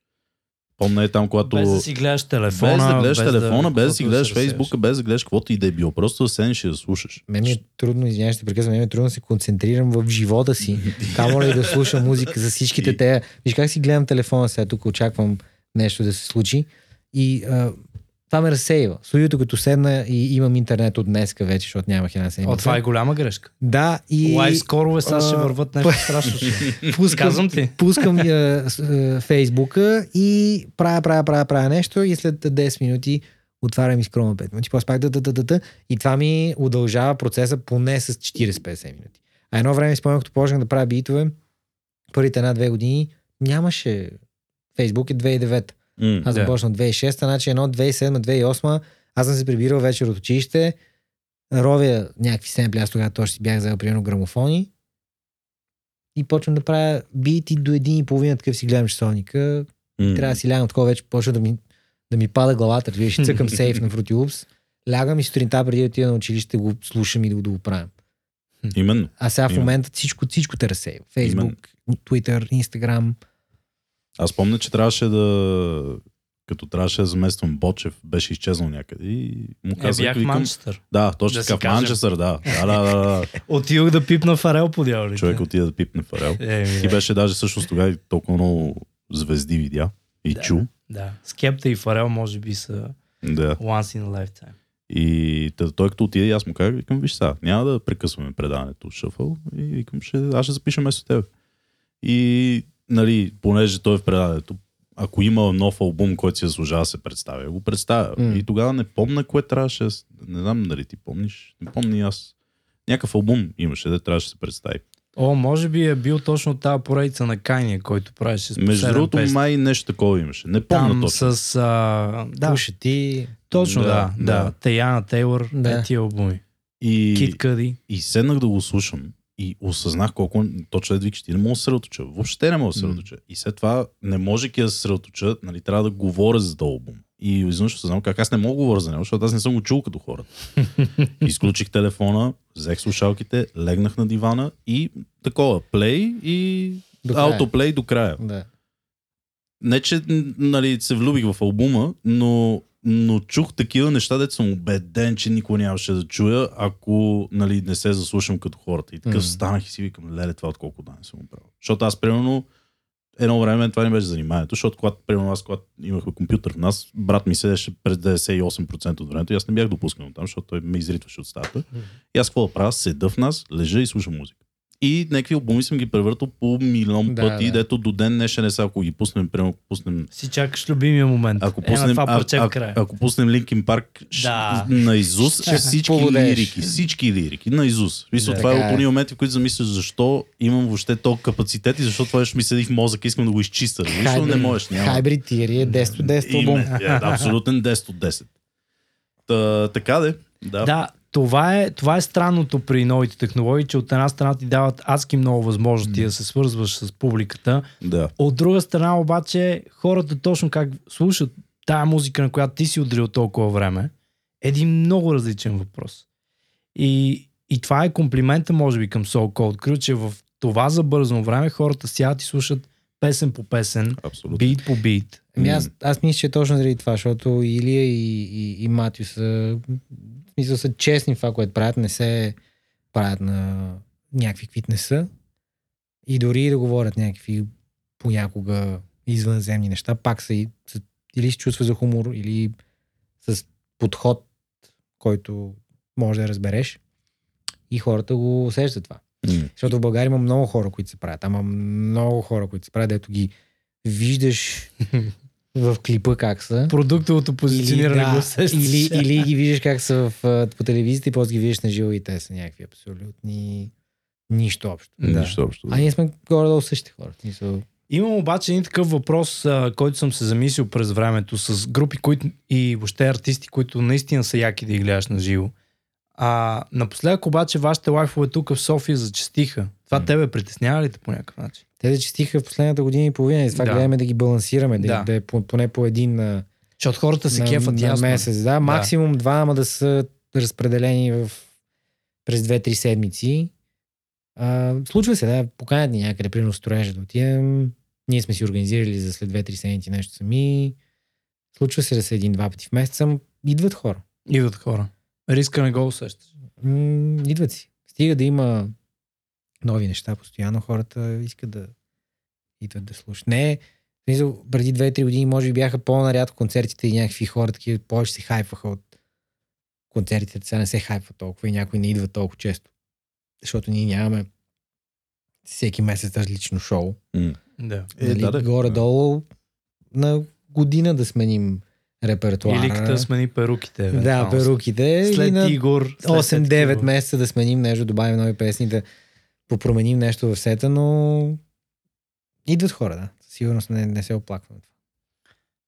Помня е там, когато... Без да си гледаш телефона. без да гледаш телефона, без да си гледаш се разсеяш. Фейсбука, без да гледаш каквото и да е било. Просто да седнеш и да слушаш. Мен ми е трудно, извинявай, ще прекъсвам, мен ми е трудно да се концентрирам в живота си. Камо ли да слушам музика за всичките И- те. Виж как си гледам телефона сега, тук очаквам нещо да се случи. И а, това ме разсейва. Студиото като седна и имам интернет от днеска вече, защото нямах една седмица. О, това е голяма грешка. Да, и Лайв скорове сега ще върват нещо страшно. пускам, Казвам ти. пускам Фейсбука и правя, правя, правя, правя нещо и след 10 минути отварям и скромна 5 минути, после пак да, да, да, да, да, и това ми удължава процеса поне с 40-50 минути. А едно време спомням, като почнах да правя битове, първите една-две години нямаше Фейсбук е 2009. М, Аз Да. започнах 2006, значи едно 2007-2008, аз съм се прибирал вечер от училище, ровя някакви семпли, аз тогава точно си бях взел примерно грамофони и почвам да правя бити до един и половина, такъв си гледам часовника. м. Трябва да си лягам такова вече, почва да ми, да ми пада главата, разбираш, и цъкам сейф на Fruity лягам и сутринта преди да отида на училище го слушам и да го, да го правя. Именно. А сега в Именно. момента всичко, всичко те разсейва. Facebook, Twitter, Instagram. Аз помня, че трябваше да като трябваше да замествам Бочев, беше изчезнал някъде и му Е, казах, бях в викам, Манчестър. да, точно Да така, в. Манчестър, да. Да, да, да, да. Отидох да пипна Фарел по дяволите. Човек отида да пипне Фарел. Е, Ти да. беше даже всъщност тогава и толкова много звезди видя и Да. чу. Да. Скепта и Фарел може би са Да. once in a lifetime. И та- той като отиде, аз му казах, викам, виж сега, няма да прекъсваме предаването Шъфъл и викам, ще, аз ще запиша вместо теб. И, нали, понеже той е в предаването, ако има нов албум, който си заслужава да се представя, го представя. М. И тогава не помня кое трябваше, да не знам дали ти помниш, не помня аз. Някакъв албум имаше, де трябваше да се представи. О, може би е бил точно тази поредица на Кайния, който правеше с Между другото, май нещо такова имаше. Не помня Там точно. с... А, да, Пуша ти. точно да, Да, да. да. да. Таяна Тейлор, Да. да. е тия албуми. И... Кит Къди. И седнах да го слушам и осъзнах колко точно да викаш, ти не мога да се съсредоточа. Въобще не мога да се съсредоточа. И след това, не можеки да се съсредоточа, нали, трябва да говоря за този албум. И изведнъж осъзнах как аз не мога да говоря за него, защото аз не съм го чул като хората. Изключих телефона, взех слушалките, легнах на дивана и такова, плей и До аутоплей до края. Да. Не, че нали, се влюбих в албума, но, но чух такива неща, дето съм убеден, че никой нямаше да чуя, ако нали, не се заслушам като хората. И такъв М. станах и си викам, леле, това от колко да не съм го правил. Защото аз, примерно, едно време това не беше заниманието, защото когато, примерно, аз, когато имахме компютър в нас, брат ми седеше през 98% от времето и аз не бях допускан там, защото той ме изритваше от стаята. И аз какво да правя? Седа в нас, лежа и слушам музика. И някакви албуми съм ги превъртал по милион Да, пъти, да. дето до ден днешен е сега, ако ги пуснем, примерно, ако пуснем Си чакаш любимия момент. ако е, пуснем, това а, а, края. ако пуснем Линкин Парк Да. на Изус, Ще всички поводееш. лирики, всички лирики на Изус. Мисля, Да. това е от е. тези моменти, в които замисляш защо имам въобще толкова капацитет и защо това ще ми седи в мозъка, искам да го изчиста. Защо не можеш? Няма. Хайбрид Тири е 10 от 10 албум. Име, е, абсолютен 10 от 10. Та, така де. Да. Да, това е, това е странното при новите технологии, че от една страна ти дават адски много възможности да се свързваш с публиката. да. От друга страна обаче хората точно как слушат тая музика, на която ти си отделил толкова време, е един много различен въпрос. И, и това е комплимента, може би, към Soul Cold Crew, че в това забързано време хората сядат и слушат песен по песен, Абсолютно. бит по бит. Ами аз, аз мисля, че е точно заради това, защото Илия и, и, и Матю са, смисъл, са честни в това, което правят, не се правят на някакви, каквито не са. И дори да говорят някакви понякога извънземни неща, пак са, и, са или с чувства за хумор, или с подход, който може да разбереш. И хората го усещат това. М. Защото в България има много хора, които се правят. Ама много хора, които се правят, дето ги виждаш в клипа как са. Продуктовото позициониране Или, го да, усещаш. или, или ги виждаш как са в, по телевизията и после ги виждаш на живо и те са някакви абсолютни нищо общо. Да. Нищо общо. А ние сме горе-долу същите хора. В смисъл, Имам обаче един такъв въпрос, а, който съм се замислил през времето с групи които, и въобще артисти, които наистина са яки да ги гледаш на живо. А напоследък обаче вашите лайфове тук в София зачастиха. Това М. тебе притеснява ли те по някакъв начин? Те зачистиха в последната година и половина и това Да. гледаме да ги балансираме, да, Да. да. е по- поне по един Защото хората се на, кефат на ясно. месец. Да, максимум два, ама да са разпределени в, през 2-3 седмици. А, случва се, да, поканят ни някъде, примерно строежа да отидем. Ние сме си организирали за след 2-3 седмици нещо сами. Случва се да са един-два пъти в месеца. Идват хора. Идват хора. Риска не го усещаш. М, идват си. Стига да има нови неща постоянно, хората искат да идват да слушат. Не, смисъл, преди 2-3 години може би бяха по-нарядко концертите и някакви хора такива повече се хайфаха от концертите. Сега не се хайфа толкова и някой не идва толкова често. Защото ние нямаме всеки месец различно шоу. М. Да. Е, нали, да, да. горе-долу на година да сменим репертуара. Или като смени перуките. Да, перуките. След и на Игор. след 8-9 такива. месеца да сменим нещо, добавим нови песни, да попроменим нещо в сета, но идват хора, да. Със Сигурност не, не се оплаквам.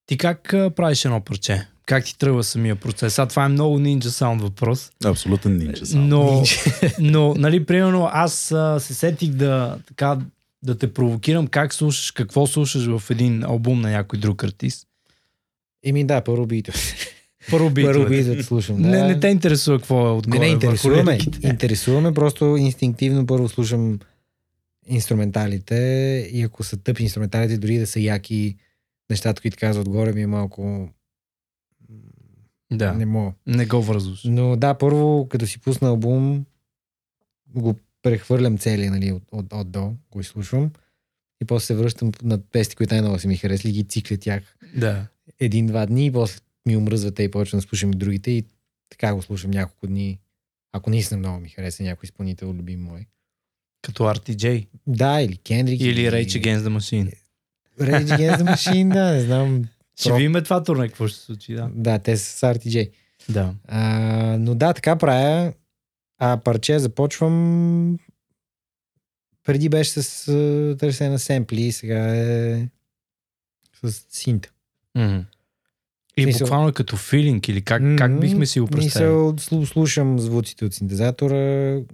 Ти как а, правиш едно парче? Как ти тръгва самия процес? А това е много нинджа саунд въпрос. Абсолютен нинджа. само. Но, но, нали, примерно, аз а, се сетих да, така, да те провокирам как слушаш, какво слушаш в един албум на някой друг артист. Еми да, първо бито. Първо битовете. Първо бито слушам. Да. Не, не те интересува какво е не, отгоре. не, върху интересуваме. Интересуваме, просто инстинктивно първо слушам инструменталите и ако са тъпи инструменталите, дори да са яки нещата, които казват отгоре, ми е малко... Да, Не не, мога. не го връзваш. Но да, първо, като си пусна албум, го прехвърлям цели, нали, от, от, от до, го изслушвам. И после се връщам на песни, които най-много са ми харесли, ги цикля тях Да. един-два дни, и после ми омръзват те и почвам да слушам и другите и така го слушам няколко дни. Ако наистина много ми хареса някой изпълнител, любим мой. Като RTJ. Да, или Кендрик. Или Rage Against the Machine. Rage Against the Machine, да, не знам. Ще видим това турне, какво ще се случи, да. Да, те са с RTJ. Да. А, но да, така правя. А парче започвам. Преди беше с търсене на семпли, сега е с синта. Мгм. И Смисъл- буквално е като филинг или как, как бихме си го представили? Мисъл, слу- слушам звуците от синтезатора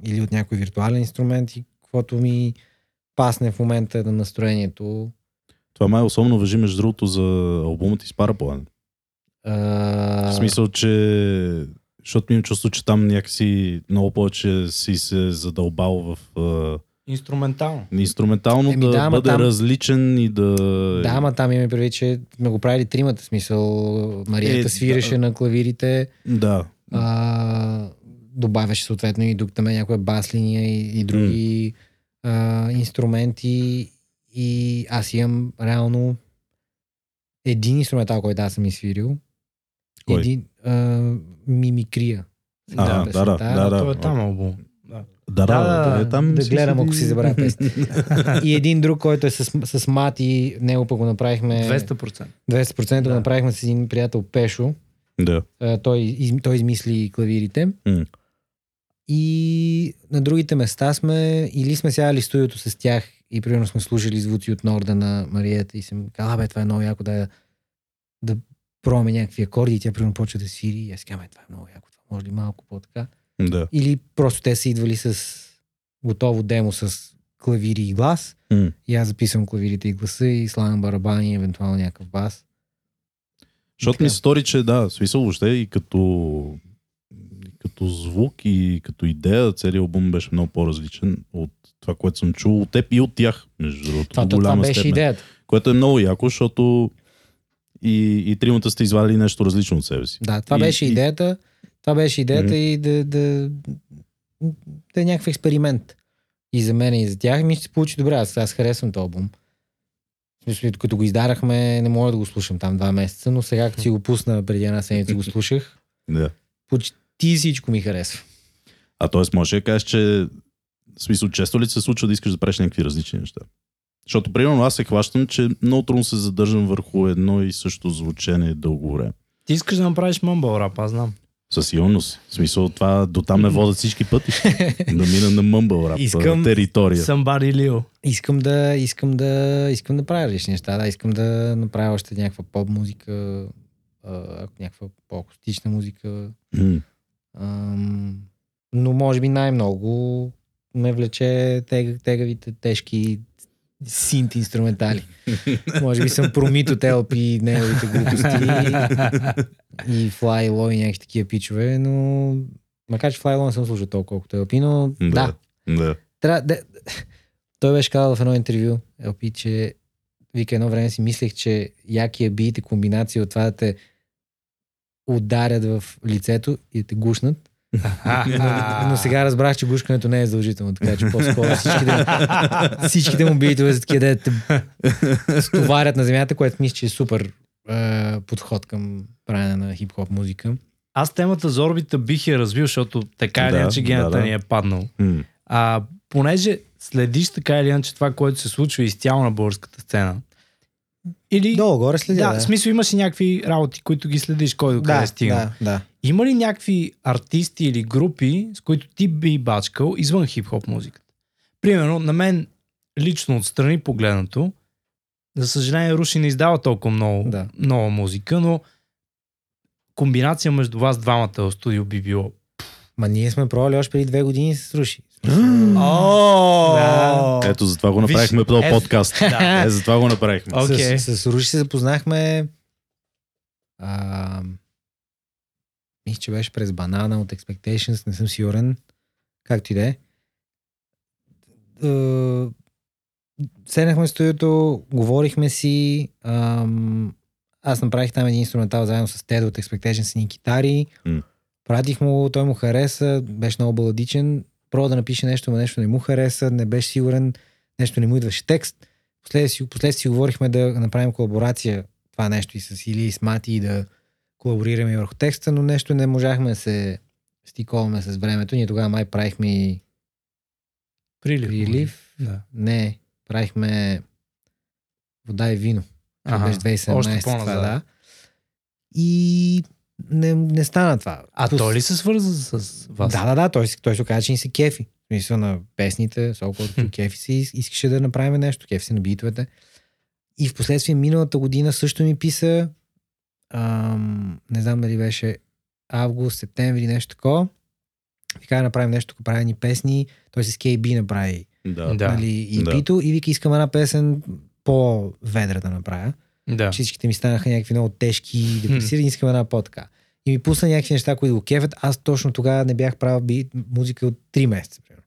или от някой виртуален инструмент и каквото ми пасне в момента на настроението. Това май особено въжи между другото за албума ти с Параплан. А, В смисъл, че защото ми имам чувство, че там някакси много повече си се задълбал в Инструментално. инструментално Еми да, да, бъде там- различен и да... Да, ама там имаме предвид, че сме го правили тримата. Смисъл, Мариета Е, свиреше да. на клавирите, Да. а, добавяше съответно и тук там е някоя бас линия и, и други а, инструменти. И аз имам реално един инструментал, който аз съм изсвирил. Кой? Един а, мимикрия. А, песента. да, да, да, да. Той е там албум. Да. Да, да, Да, да, е, там да си гледам, седи- ако си забравя песни. и един друг, който е с, с мати, него пък го направихме 200%. 200% Да. го направихме с един приятел Пешо. Да. Той, из, той измисли клавирите. М. И на другите места сме, или сме сядали студиото с тях и примерно сме слушали звуци от Норда на Мариета и съм казал, бе, това е много яко да, да пробваме някакви акорди и тя примерно почва да свири и аз казвам, «Е, това е много яко, това може ли малко по-така. Да. Или просто те са идвали с готово демо с клавири и глас М. и аз записвам клавирите и гласа и слагам барабани, евентуално някакъв бас. Защото ми се стори, че да, смисъл въобще и като като звук и като идея целият албум беше много по-различен от това, което съм чул от теб и от тях, между другото. Това, това голяма беше степен. идеята. Което е много яко, защото и, и тримата сте извадили нещо различно от себе си. Да, това И- беше и- идеята. Това беше идеята Мгм. и да, да, да е някакъв експеримент. И за мен, и за тях. Ми ще се получи добре. Аз, аз харесвам този албум. Смисъл, като го издадахме, не мога да го слушам там два месеца, но сега, като си го пусна преди една седмица, го слушах. Да. Почти всичко ми харесва. А т.е. може да кажеш, че в смисъл, често ли се случва да искаш да правиш някакви различни неща? Защото, примерно, аз се хващам, че много трудно се задържам върху едно и също звучение дълго време. Ти искаш да направиш мъмбъл рап, аз знам. Със сигурност. В смисъл, това до там ме водят всички пъти. да мина на мъмбъл рап Искам- територия. Somebody Lil. Искам да, искам да, искам да правя различни неща. Да, искам да направя още някаква поп музика, някаква по-акустична музика. М. Ам, но може би най-много ме влече тег, тегавите, тежки синт инструментали. може би съм промит от LP и неговите глупости и Fly Low и някакви такива пичове, но макар че Fly Low не съм слушал толкова колкото LP, но да, да. трябва да... Той беше казал в едно интервю, LP, че вика едно време си мислех, че якия бит е комбинация от това да те ударят в лицето и да те гушнат. Но сега разбрах, че гушкането не е задължително, така че по-скоро всичките, всичките му битове са такива да те стоварят на земята, което мисля, че е супер е, подход към правене на хип-хоп музика. Аз темата за орбита бих я развил, защото така или Да, иначе гената да, да. ни е паднал. М. А понеже следиш така или иначе това, което се случва изцяло на българската сцена, или... Долу горе следя. да, в смисъл имаш и някакви работи, които ги следиш, кой до къде да, стигнал. да, да. Има ли някакви артисти или групи, с които ти би бачкал извън хип-хоп музиката? Примерно, на мен лично отстрани погледнато, за съжаление Руши не издава толкова много Да. нова музика, но комбинация между вас двамата в студио би било. Ма ние сме пробвали още преди две години и се сруши. О! Да. Ето, затова го направихме е- подкаст. Да. Е, затова го направихме. С, с Руши се запознахме а, мисля, че беше през Банана от Expectations, не съм сигурен. Както и да е. Е, Седнахме в студиото, говорихме си. Ам, аз направих там един инструментал заедно с Тедо от Expectations ни китари. М. Пратих му, той му хареса, беше много баладичен. Пробва да напише нещо, но нещо не му хареса, не беше сигурен, нещо не му идваше текст. Последствие си говорихме да направим колаборация това нещо и с Или и с Мати и да колаборираме върху текста, но нещо не можахме да се стиковаме с времето. Ние тогава май правихме и Прилив. прилив. Да. Не, правихме вода и вино. Ага, беше 2017 още това, да. И не, не стана това. А Пус- той ли се свърза с вас? Да, да, да, той, той се оказа, че ни се кефи. В смисъл на песните, колкото кефи си, ис- искаше да направим нещо, кефи си на битовете. И в последствие миналата година също ми писа, ам, не знам дали беше август, септември, нещо такова. Вика да направим нещо, тук прави ни песни. Той с KB направи Да. Нали, и Да. пито и вика искам една песен по-ведра да направя. Да. Всичките ми станаха някакви много тежки и депресирани, искам една по-така. И ми пусна някакви неща, които го кефят. Аз точно тогава не бях правил би, музика от 3 месеца. примерно.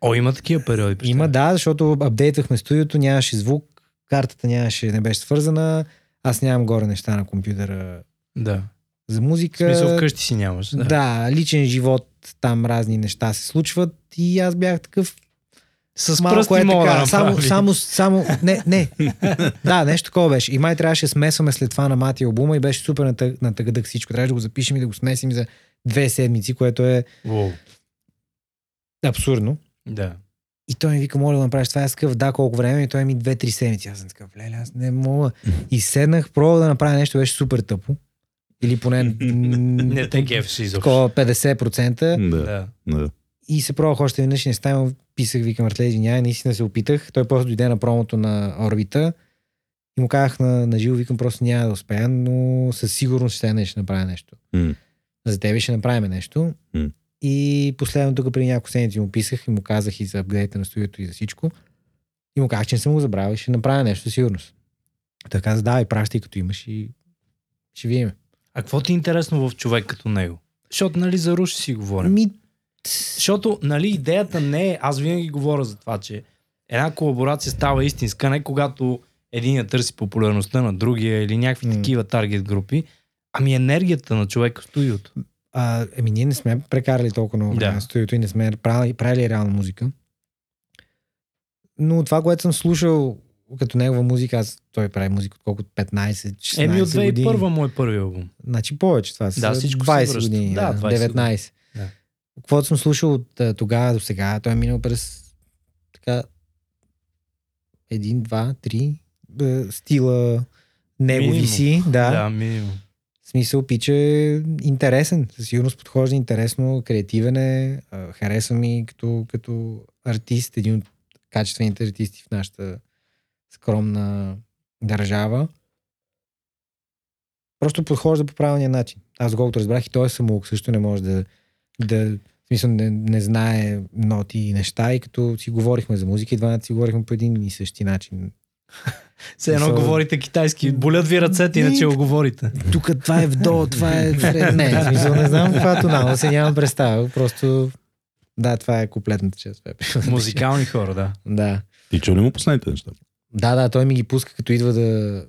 О, има такива периоди. при Има, да, защото апдейтвахме студиото, нямаше звук, картата нямаше, не беше свързана, аз нямам горе неща на компютъра Да. за В музика. смисъл вкъщи си нямаш. да. Да. личен живот, там разни неща се случват и аз бях такъв С малко пръсти е мога така, да само, само, само, не, не. да, нещо такова беше. И май трябваше да смесваме след това на Мати албума и беше супер натъг, натъгъдък всичко. Трябваше да го запишем и да го смесим за две седмици, което е Уоу. абсурдно. Да. И той ми вика, моля да направиш това. Аз такъв, да, колко време? И той ми две-три седмици. Аз съм такъв, леле, аз не мога. И седнах, пробвах да направя нещо, беше супер тъпо. Или поне Не те кефиш изобщо. такова 50%. Да. И се пробвах още веднъж не стана. Писах, викам, Артле, извинявай, наистина се опитах. Той после дойде на промото на орбита и му казах на, на живо, викам, просто няма да успея, но със сигурност ще и ще направя нещо. За тебе ще направим нещо. И последно тук преди няколко седмици му писах и му казах и за апгрейта на студиото и за всичко. И му казах, че не съм го забравил и ще направя нещо сигурност. Той каза, да, и пращай като имаш и ще видим. А какво ти е интересно в човек като него? Защото, нали, за Руши си говорим. Ми, Защото, нали, идеята не е, аз винаги говоря за това, че една колаборация става истинска, не когато един я търси популярността на другия или някакви М. такива таргет групи, ами енергията на човека в студиото. А, еми ние не сме прекарали толкова много време Да. на студиото и не сме правили, правили реална музика. Но това, което съм слушал като негова музика, аз, той прави музика от колко 15-16 Еми от години. 2001 му е първи албум. Значи повече това. Да, всичко се 20 връща. години. Да, Да, 20 19. Да. Каквото съм слушал от тогава до сега, той е минал през така един, два, три стила негови си. Да. Да, минимум. Смисъл, пич е интересен. Със сигурност подхожда интересно, креативен е. Харесва ми като, като артист, един от качествените артисти в нашата скромна държава. Просто подхожда по правилния начин. Аз колкото разбрах и той е самоук, също не може да, да смисъл не, не знае ноти и неща и като си говорихме за музика и двамата си говорихме по един и същи начин. Все едно говорите китайски. Болят ви ръцете, иначе го говорите. тук това е в до, това е в ре. Не, смисъл не знам каква тонала, се нямам представа. Просто да, това е куплетната част. Е. Музикални хора, да. Да. Ти чу ли му последните неща? Да, да, той ми ги пуска, като идва да...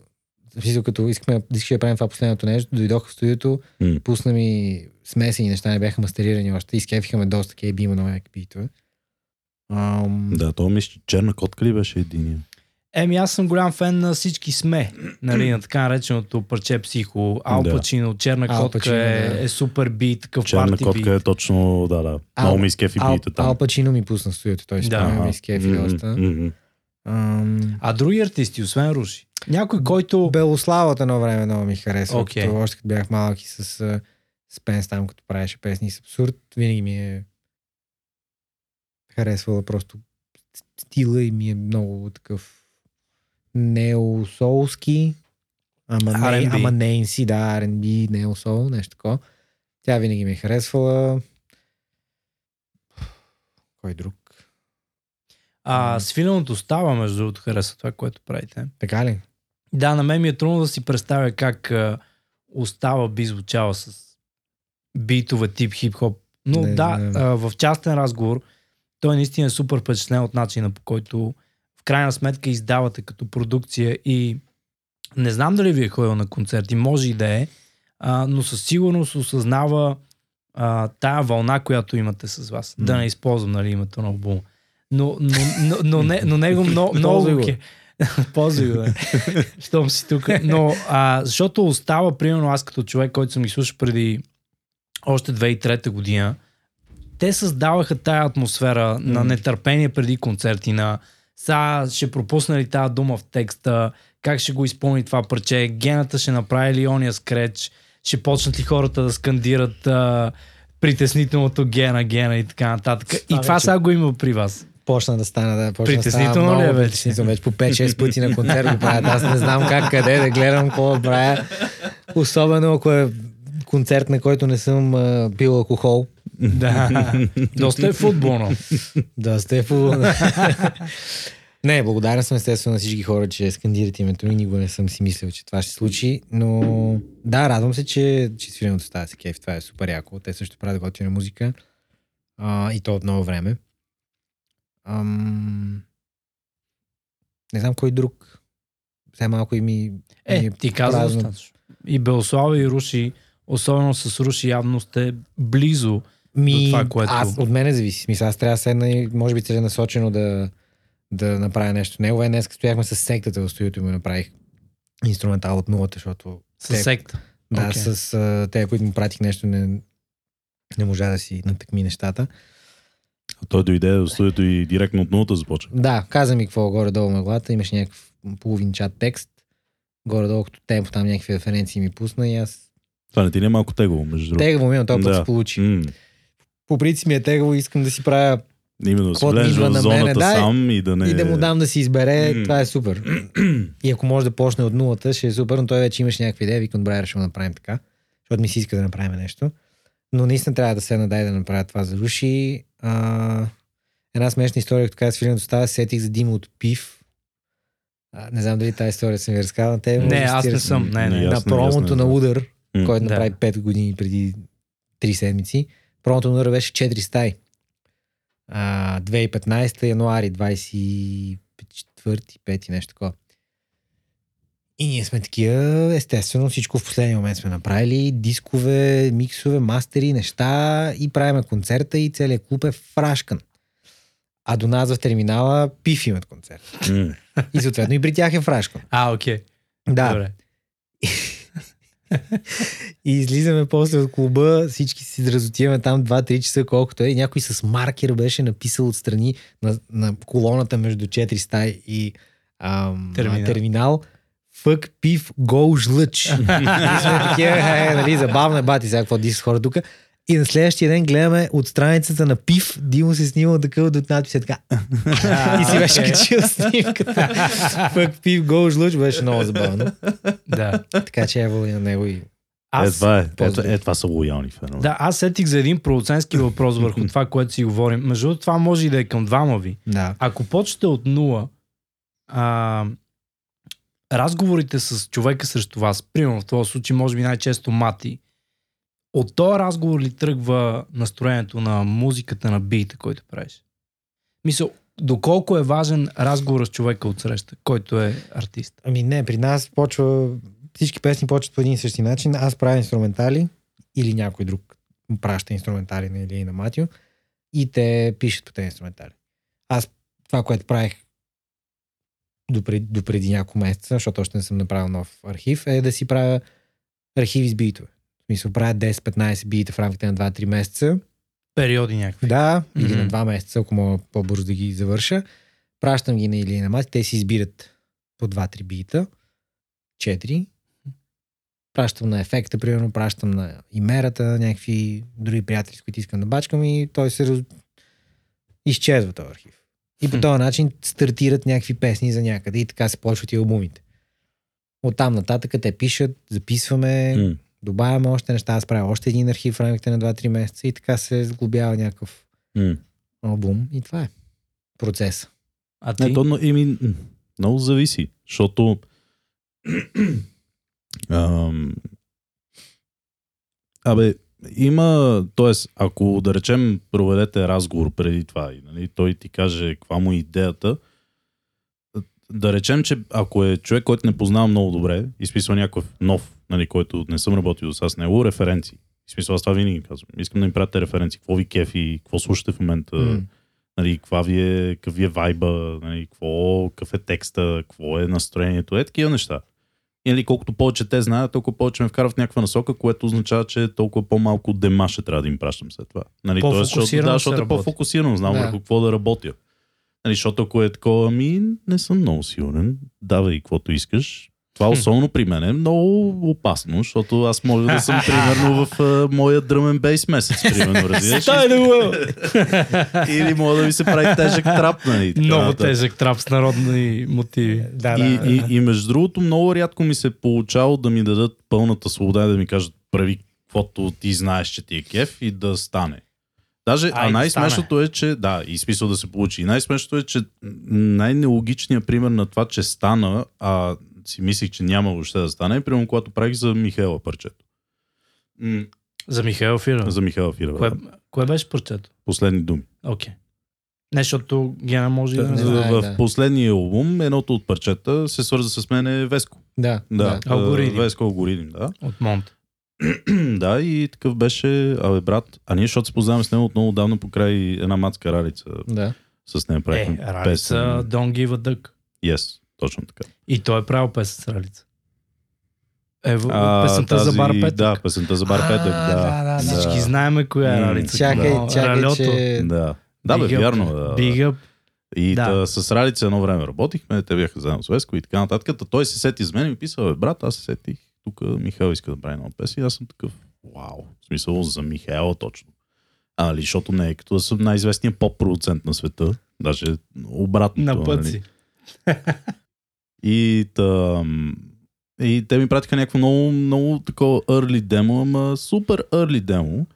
Смисъл, като искахме, да правим това последното нещо, дойдох в студиото, М. пусна ми смесени неща, не бяха мастерирани още, изкефиха ме доста, кейби има нови битове. Ам, Да, то мисля, че черна котка ли беше единия? Еми, аз съм голям фен на всички сме, нали, на така нареченото парче психо, Ал Да. Пачино, Черна Ал котка Пачино, е, да. е супер бит, такъв Черна парти котка бит. е точно, да, да. Ал- Много ми изкефи Ал, бита там. Ал Пачино ми пусна студиото, той си Да. ми изкефи Мгм, доста. мгм. Ам, А други артисти, освен Руши? Някой, който... Белославата едно време много ми харесва. Окей. Okay. Като, още като бях малък и с а, Спенс там, като правеше песни с абсурд, винаги ми е харесвала просто стила и ми е много такъв неосолски, ама, не, ама не си, да, R&B, неосол, нещо такова. Тя винаги ми е харесвала. Кой друг? А, свиленото става, между другото, харесва това, което правите. Така ли? Да, на мен ми е трудно да си представя как а, остава би звучала с битове тип хип-хоп. Но Не да, знам. а, в частен разговор той наистина е супер впечатлен от начина по който в крайна сметка издавате като продукция и не знам дали ви е ходил на концерти, може и да е, а, но със сигурност осъзнава а, тая вълна, която имате с вас. Да М. не използвам нали, името на албума. Но, но, но, но, не, но него много, много Ползвай го. да. Щом си тук. Но, а, защото остава, примерно, аз като човек, който съм ги слушал преди още 2003 година, те създаваха тая атмосфера на М. нетърпение преди концерти, на сега ще пропусна ли тази дума в текста, как ще го изпълни това парче, гената ще направи ли ония скреч, ще почнат ли хората да скандират а, притеснителното гена, гена и така нататък. И Това това вече- сега го има при вас. Почна да стана, да. Почна да Притеснително ли е вече? притеснително. Вече по 5-6 пъти на концерт го правят. Аз не знам как, къде да гледам, какво да правя. Особено ако е концерт, на който не съм а, пил алкохол. Да. Доста е футболно. Да, сте по... не, благодарен съм естествено на всички хора, че скандират името ми. Никога не съм си мислил, че това ще случи. Но да, радвам се, че, че свиреното става се кеф. Това е супер яко. Те също правят готина музика. А, и то от много време. Ам... Не знам кой друг. Все малко и ми... ми Е, ти каза празно. достатъчно. И Белослава и Руши, особено с Руши, явно сте близо. Ми, до това, което- аз, от мене зависи. Смисъл, аз трябва да седна и може би целенасочено да, да направя нещо. Него е днес стояхме с сектата в студиото и му направих инструментал от нулата, защото С Те- секта. да, Окей. с а, те, които му пратих нещо, не, не можа да си натъкми нещата. Той дойде в студиото и директно от нулата започва. Да, каза ми какво горе-долу на главата. Имаше някакъв половин чат текст. Горе-долу като темпо там някакви референции ми пусна и аз Това не ти ли е малко тегово, между другото? тегаво ми, но този път Да. се получи. М, По принцип ми е тегаво, искам да си правя Именно да на зоната мене, да, сам и да не... и да му дам да си избере, М. това е супер. И ако може да почне от нулата, ще е супер, но той вече имаше някакви идеи, викам, добре, ще го направим така, защото ми се иска да направим нещо. Но наистина трябва да се надай да направя това за Руши. А, една смешна история, като казах с филмото става, сетих за Дима от Пив. А, не знам дали тази история съм ви разказал на те. Не, аз не съм. Не, не. Не, На промото на да. Удар, който Да. направи 5 години преди 3 седмици. Пробното номера беше 4 стаи. А, 2015 януари, 24 5 нещо такова. И ние сме такива, естествено, всичко в последния момент сме направили. Дискове, миксове, мастери, неща и правиме концерта и целият клуб е фрашкан. А до нас в терминала пиф имат концерт. М. И съответно и при тях е фрашкан. А, окей. Да. Добре. И излизаме после от клуба, всички си разотиваме там 2-3 часа, колкото е. И някой с маркер беше написал отстрани на, на колоната между 4 стаи и ам, Терминал. терминал. Фък, пив, гол, жлъч. е, нали, забавно е, бати сега, какво дишат хора тук. И на следващия ден гледаме от страницата на Пив, Димо се снимал такъв до надпис е така. и си беше качил снимката. Фък, пив, гол, жлъч, беше много забавно. Да. Така че и на него и Е, Аз, това е. Ето, Поздрави. е, това са лоялни фенове. да, аз сетих за един продуцентски въпрос върху това, което си говорим. Между другото, това може и да е към двама ви. Да. Ако почнете от нула, а, разговорите с човека срещу вас, примерно в този случай, може би най-често мати, от този разговор ли тръгва настроението на музиката на бита, който правиш? Мисля, доколко е важен разговор с човека от среща, който е артист? Ами не, при нас почва, всички песни почват по един и същи начин. Аз правя инструментали или някой друг праща инструментали на Илия и на Матио и те пишат по тези инструментали. Аз това, което правих допреди, допреди няколко месеца, защото още не съм направил нов архив, е да си правя архиви с битове. В смисъл, правя 10-15 бита в рамките на 2-3 месеца Периоди някакви. да, или Мгм. на два месеца, ако мога по-бързо да ги завърша. Пращам ги на Или на Мати. Те си избират по 2-3 бита. 4. Пращам на ефекта, примерно, пращам на имерата, някакви други приятели, с които искам да бачкам и той се раз... изчезва този архив. И по този начин стартират някакви песни за някъде и така се почват и албумите. От там нататък те пишат, записваме, М. добавяме още неща, аз правя още един архив в рамките на 2-3 месеца и така се сглобява някакъв М. албум и това е процес. А ти? Не, то, но- еми, много зависи, защото ам, абе, има, т.е. ако да речем проведете разговор преди това и нали, той ти каже каква му е идеята, да речем, че ако е човек, който не познавам много добре, изписва някакъв нов, нали, който не съм работил до сега с него, референции. В смисъл, аз това винаги казвам. Искам да ми пратите референции. Какво ви кефи, какво слушате в момента, М. нали, каква ви е, какъв ви е вайба, нали, какво, какъв е текста, какво е настроението, е такива неща. Или колкото повече те знаят, толкова повече ме вкарват в някаква насока, което означава, че толкова по-малко дема ще трябва да им пращам след това. Нали, тоест, защото, да, защото е по-фокусирано, знам Да. върху какво да работя. Нали, защото ако е такова, ами не съм много сигурен, давай каквото искаш. Това особено при мен е много опасно, защото аз мога да съм примерно в а, моя дръмен бейс месец, примерно, разбираш? Стай да го! Или мога да ви се прави тежък трап, нали? Много тежък трап с народни мотиви. Да, И, и, и между другото, много рядко ми се получало да ми дадат пълната свобода и да ми кажат прави каквото ти знаеш, че ти е кеф и да стане. Даже, А, а, да най-смешното е, че да, и смисъл да се получи. И най-смешното е, че най-нелогичният пример на това, че стана, а си мислих, че няма въобще да стане, е примерно когато правих за Михаела парчето. М, За Михаил Фиров. за Михаела Фирова. Кое, да. кое беше парчето? Последни думи. Окей. Не, защото Гена може да Да, не не знае, в да. последния последния албум, едното от парчета се свърза с мен е Веско. Да, Да, да. Алгоритм. а, Веско алгоритм, да. От Монт. да, и такъв беше, абе брат, а ние, защото се познаваме с него от много давно покрай една матска ралица, да. с нея правихме Е, Ралица, Don't Give a Duck. Yes, точно така. И той е правил песен с Ралица. Ево, А, песента за бар Петък. Да, песента за бар Петък, да. да, да, всички знаеме коя е Ралица. Чакай, Но чакай, Ралето, че... Да, да бе, up, вярно. Да. Big up. И Да. да. с Ралица едно време работихме, те бяха заедно с Веско и така нататък. Та той се сети с мен и ми писа, бе, брат, аз се сетих, тук Михаил иска да прави нова песен и аз съм такъв, вау, в смисъл за Михаела точно. А, ли, защото не е като да съм най-известният поп-продуцент на света, даже обратно. На път си. И, тъм, и те ми пратиха някакво много, много такова early демо, ама супер early демо.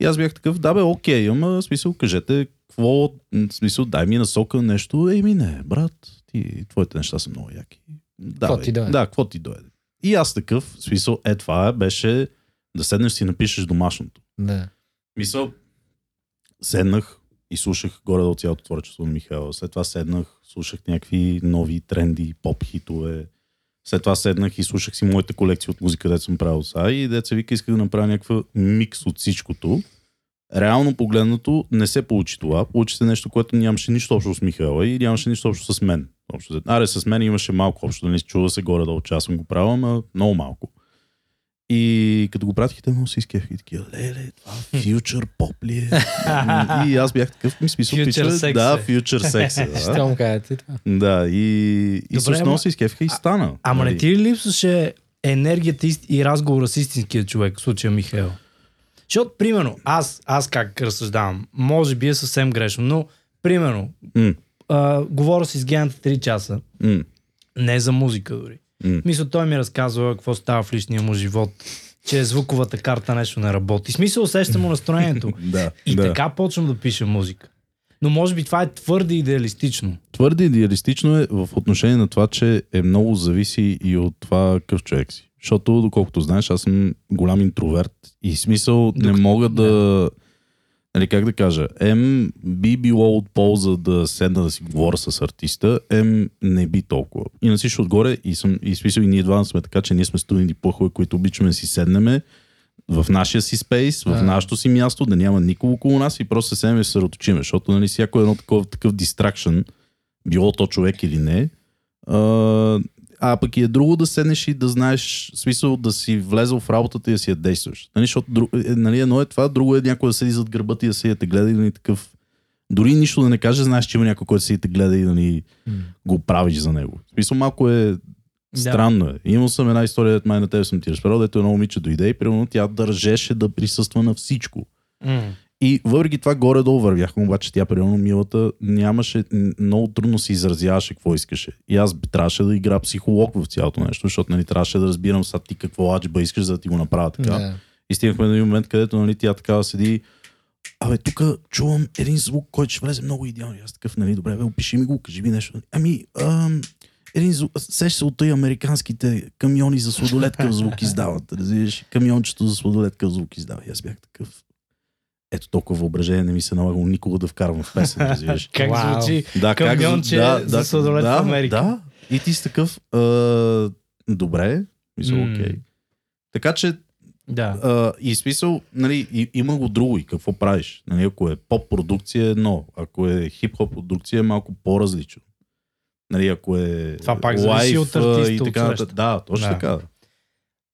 И аз бях такъв, да бе, окей, ама смисъл, кажете, какво, смисъл, дай ми насока нещо. Еми не, брат, ти, твоите неща са много яки. Да, Какво ти дойде? Да, какво ти дойде. И аз такъв, в смисъл, е това беше Да седнеш си напишеш домашното. Да. Мисъл, седнах и слушах горе до цялото творчество на Михайла. След това седнах, слушах някакви нови тренди, поп хитове. След това седнах и слушах си моята колекция от музика, дето съм правил сега и деца вика иска да направя някаква микс от всичкото. Реално погледнато не се получи това. Получи се нещо, което нямаше нищо общо с Михайла и нямаше нищо общо с мен. Общо. Аре, с мен имаше малко общо, да не чува се горе-долу, че аз съм го правил, но много малко. И като го пратих, те много се изкефиха и такива, леле, това фьючер поп ли е? и аз бях такъв, ми смисъл, пича, sex да, е. фьючер секс е. Да, Щом кажете това. да и, и Добре, ама- много се изкефиха и стана. Ама нали? не ти ли липсваше енергията и, разговора с истинския човек, в случая Михаил? Защото, примерно, аз, аз как разсъждавам, може би е съвсем грешно, но, примерно, М, а, говоря си с Гената 3 часа, м, не за музика дори. м. Мисля, той ми разказва какво става в личния му живот, че звуковата карта нещо не работи. Смисъл, усещам му настроението. Да, И да. така почвам да пиша музика. Но може би това е твърде идеалистично. Твърде идеалистично е в отношение на това, че е много зависи и от това какъв човек си. Защото, доколкото знаеш, аз съм голям интроверт и смисъл не Докато- мога да... Нали, как да кажа, М би било от полза да седна да си говоря с артиста, М не би толкова. И на всичко отгоре, и, съм, и смисъл и ние два сме така, че ние сме студени плъхове, които обичаме да си седнеме в нашия си спейс, в А. нашото си място, да няма никого около нас и просто се седнем и се съсредоточиме, защото нали, всяко едно такова, такъв дистракшн, било то човек или не, а, а пък и е друго да седнеш и да знаеш, смисъл да си влезъл в работата и да си я действаш. Нали, защото друг, е, нали, едно е това, друго е някой да седи зад гърба ти да се я те гледа и нали, такъв. Дори нищо да не каже, знаеш, че има някой, който седи и те гледа и нали, го правиш за него. В смисъл малко е Странно е. Имал съм една история, дето май на теб съм ти разправил, дето едно момиче дойде и примерно тя държеше да присъства на всичко. И въпреки това горе-долу вървяхме, обаче тя примерно милата нямаше, много трудно се изразяваше какво искаше. И аз трябваше да игра психолог в цялото нещо, защото нали, трябваше да разбирам сега ти какво аджба искаш, за да ти го направя така. Да. И стигнахме до един момент, където нали, тя така седи. Абе, тук чувам един звук, който ще влезе много идеално. И аз такъв, нали, добре, бе, опиши ми го, кажи ми нещо. Ами, ам, един звук, сеш се от тъй американските камиони за сладоледкав звук издават. Разбираш, камиончето за сладоледкав звук издава. И аз бях такъв. Ето толкова въображение не ми се налага никога да вкарвам в песен, разбираш. Как Вау. звучи? Да, Камионче за сладолед да, в Америка. Да, и ти си такъв, а, добре, мисля, окей. Така че Да. а, и смисъл, нали, и, има го друго и какво правиш. Нали, ако е поп-продукция е едно, ако е хип-хоп продукция е малко по-различно. Нали, ако е Това пак лайф, от артиста, и така нататък. Да, точно Да. така.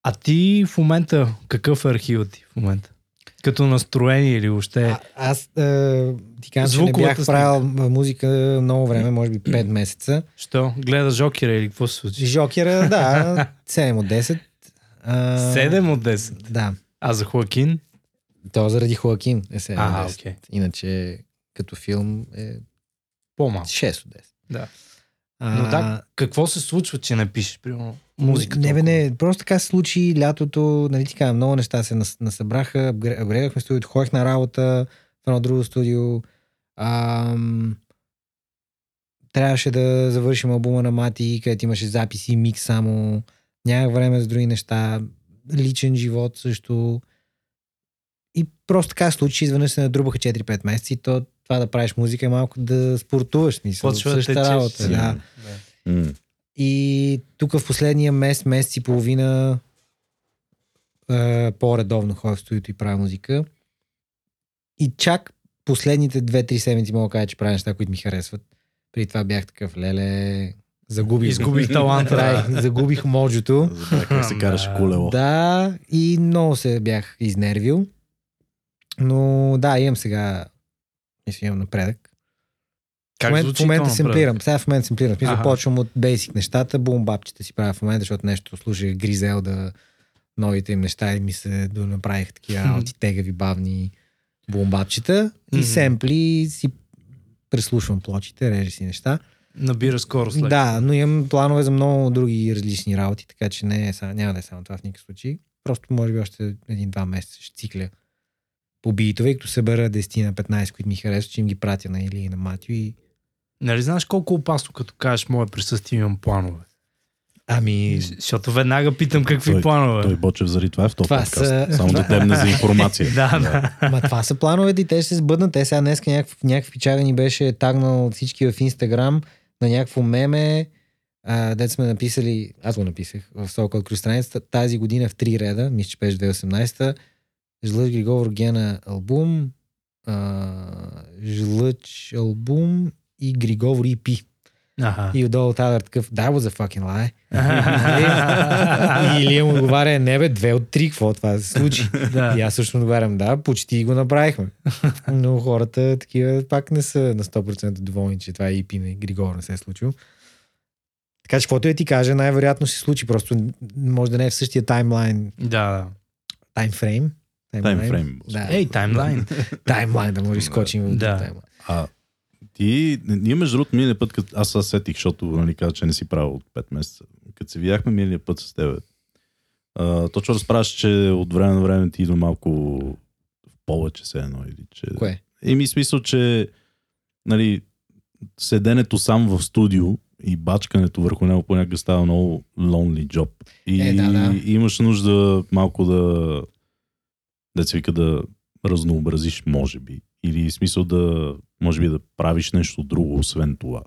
А ти в момента, какъв е архивът ти в момента? Като настроение или въобще? А, аз е, ти казвам, че не бях правил музика много време, може би 5 месеца. Що? Гледа Жокера или какво се случи? Жокера, да, 7 от 10. А, 7 от 10. Да, А за Хоакин? то заради Хоакин е 7 Ага, от 10. окей. Иначе като филм е По-малко. 6 от 10. Да. А, Но да, какво се случва, че не пишеш, примерно, музика? Не, бе, не, просто така се случи лятото, нали казвам, много неща се нас, насъбраха, апгрейдахме студиото, ходих на работа в едно друго студио. Ам, трябваше да завършим албума на Мати, където имаше записи микс само. Нямах време за други неща. Личен живот също. И просто така се случи, изведнъж се надрубаха 4-5 месеца и то, това да правиш музика е малко да спортуваш. Смисъл, Почва да същата течеш. работа. Да. М. И тук в последния месец, месец и половина е, по-редовно ходя в студиото и правя музика. И чак последните 2-3 седмици мога да кажа, че правя неща, които ми харесват. Преди това бях такъв, леле, загубих. Изгубих таланта. Да, загубих моджото. Как се караше Да. колело. Да, и много се бях изнервил. Но да, имам сега, мисля, имам напредък. Как в момента, звучи в момента семплирам. Сега в момента семплирам. Смисъл, почвам от бейсик нещата, бум бабчета си правя в момента, защото нещо слушах Гризелда, новите им неща и ми се донаправих такива работи, тегави, бавни бумбапчета и семпли си преслушвам плочите, режа си неща. Набира скорост. Да, но имам планове за много други различни работи, така че не е, няма да е само това в никакъв случай. Просто може би още един-два месеца ще цикля по битове, и като събера 10 на 15, които ми харесват, че им ги пратя на Или и на Матю и Нали знаеш колко опасно, като кажеш мое присъствие имам планове? Ами, Защото веднага питам какви Той- планове. Той Бочев заради това е в този Това подкаст. са- Само да темне за информация. Да, да. Ма това са плановете и те ще се сбъднат. Те сега днес някакъв, някакъв пичага ни беше тагнал всички в Инстаграм на някакво меме. А, дет сме написали, аз го написах в Сокъл Крус страницата, тази година в три реда, мисля, че беше 2018 Жлъч Григор Гена албум, а, Жлъч албум и Григор EP. Аха. И отдолу Тайлър такъв, that was a fucking lie. и Илия му отговаря, не бе, две от три, какво това се случи? Да. И аз също отговарям, да, почти го направихме. Но хората такива пак не са на 100% доволни, че това е EP на Григор не се е случило. Така че, каквото я ти каже, най-вероятно се случи. Просто може да не е в същия таймлайн, Да, да. таймфрейм. Таймфрейм. Да. Ей, таймлайн. таймлайн, да може да скочим в Да. А ти, ние между другото миналия път, като аз се сетих, защото нали, каза, че не си правил от 5 месеца. Като се видяхме миналия път с тебе, а, точно разправяш, че от време на време ти идва малко в повече се едно. Или, че... Кое? Еми смисъл, че нали, седенето сам в студио и бачкането върху него понякога става много lonely job. И, Е, да, да. и имаш нужда малко да да се вика да разнообразиш, може би. Или в смисъл да, може би да правиш нещо друго, освен това.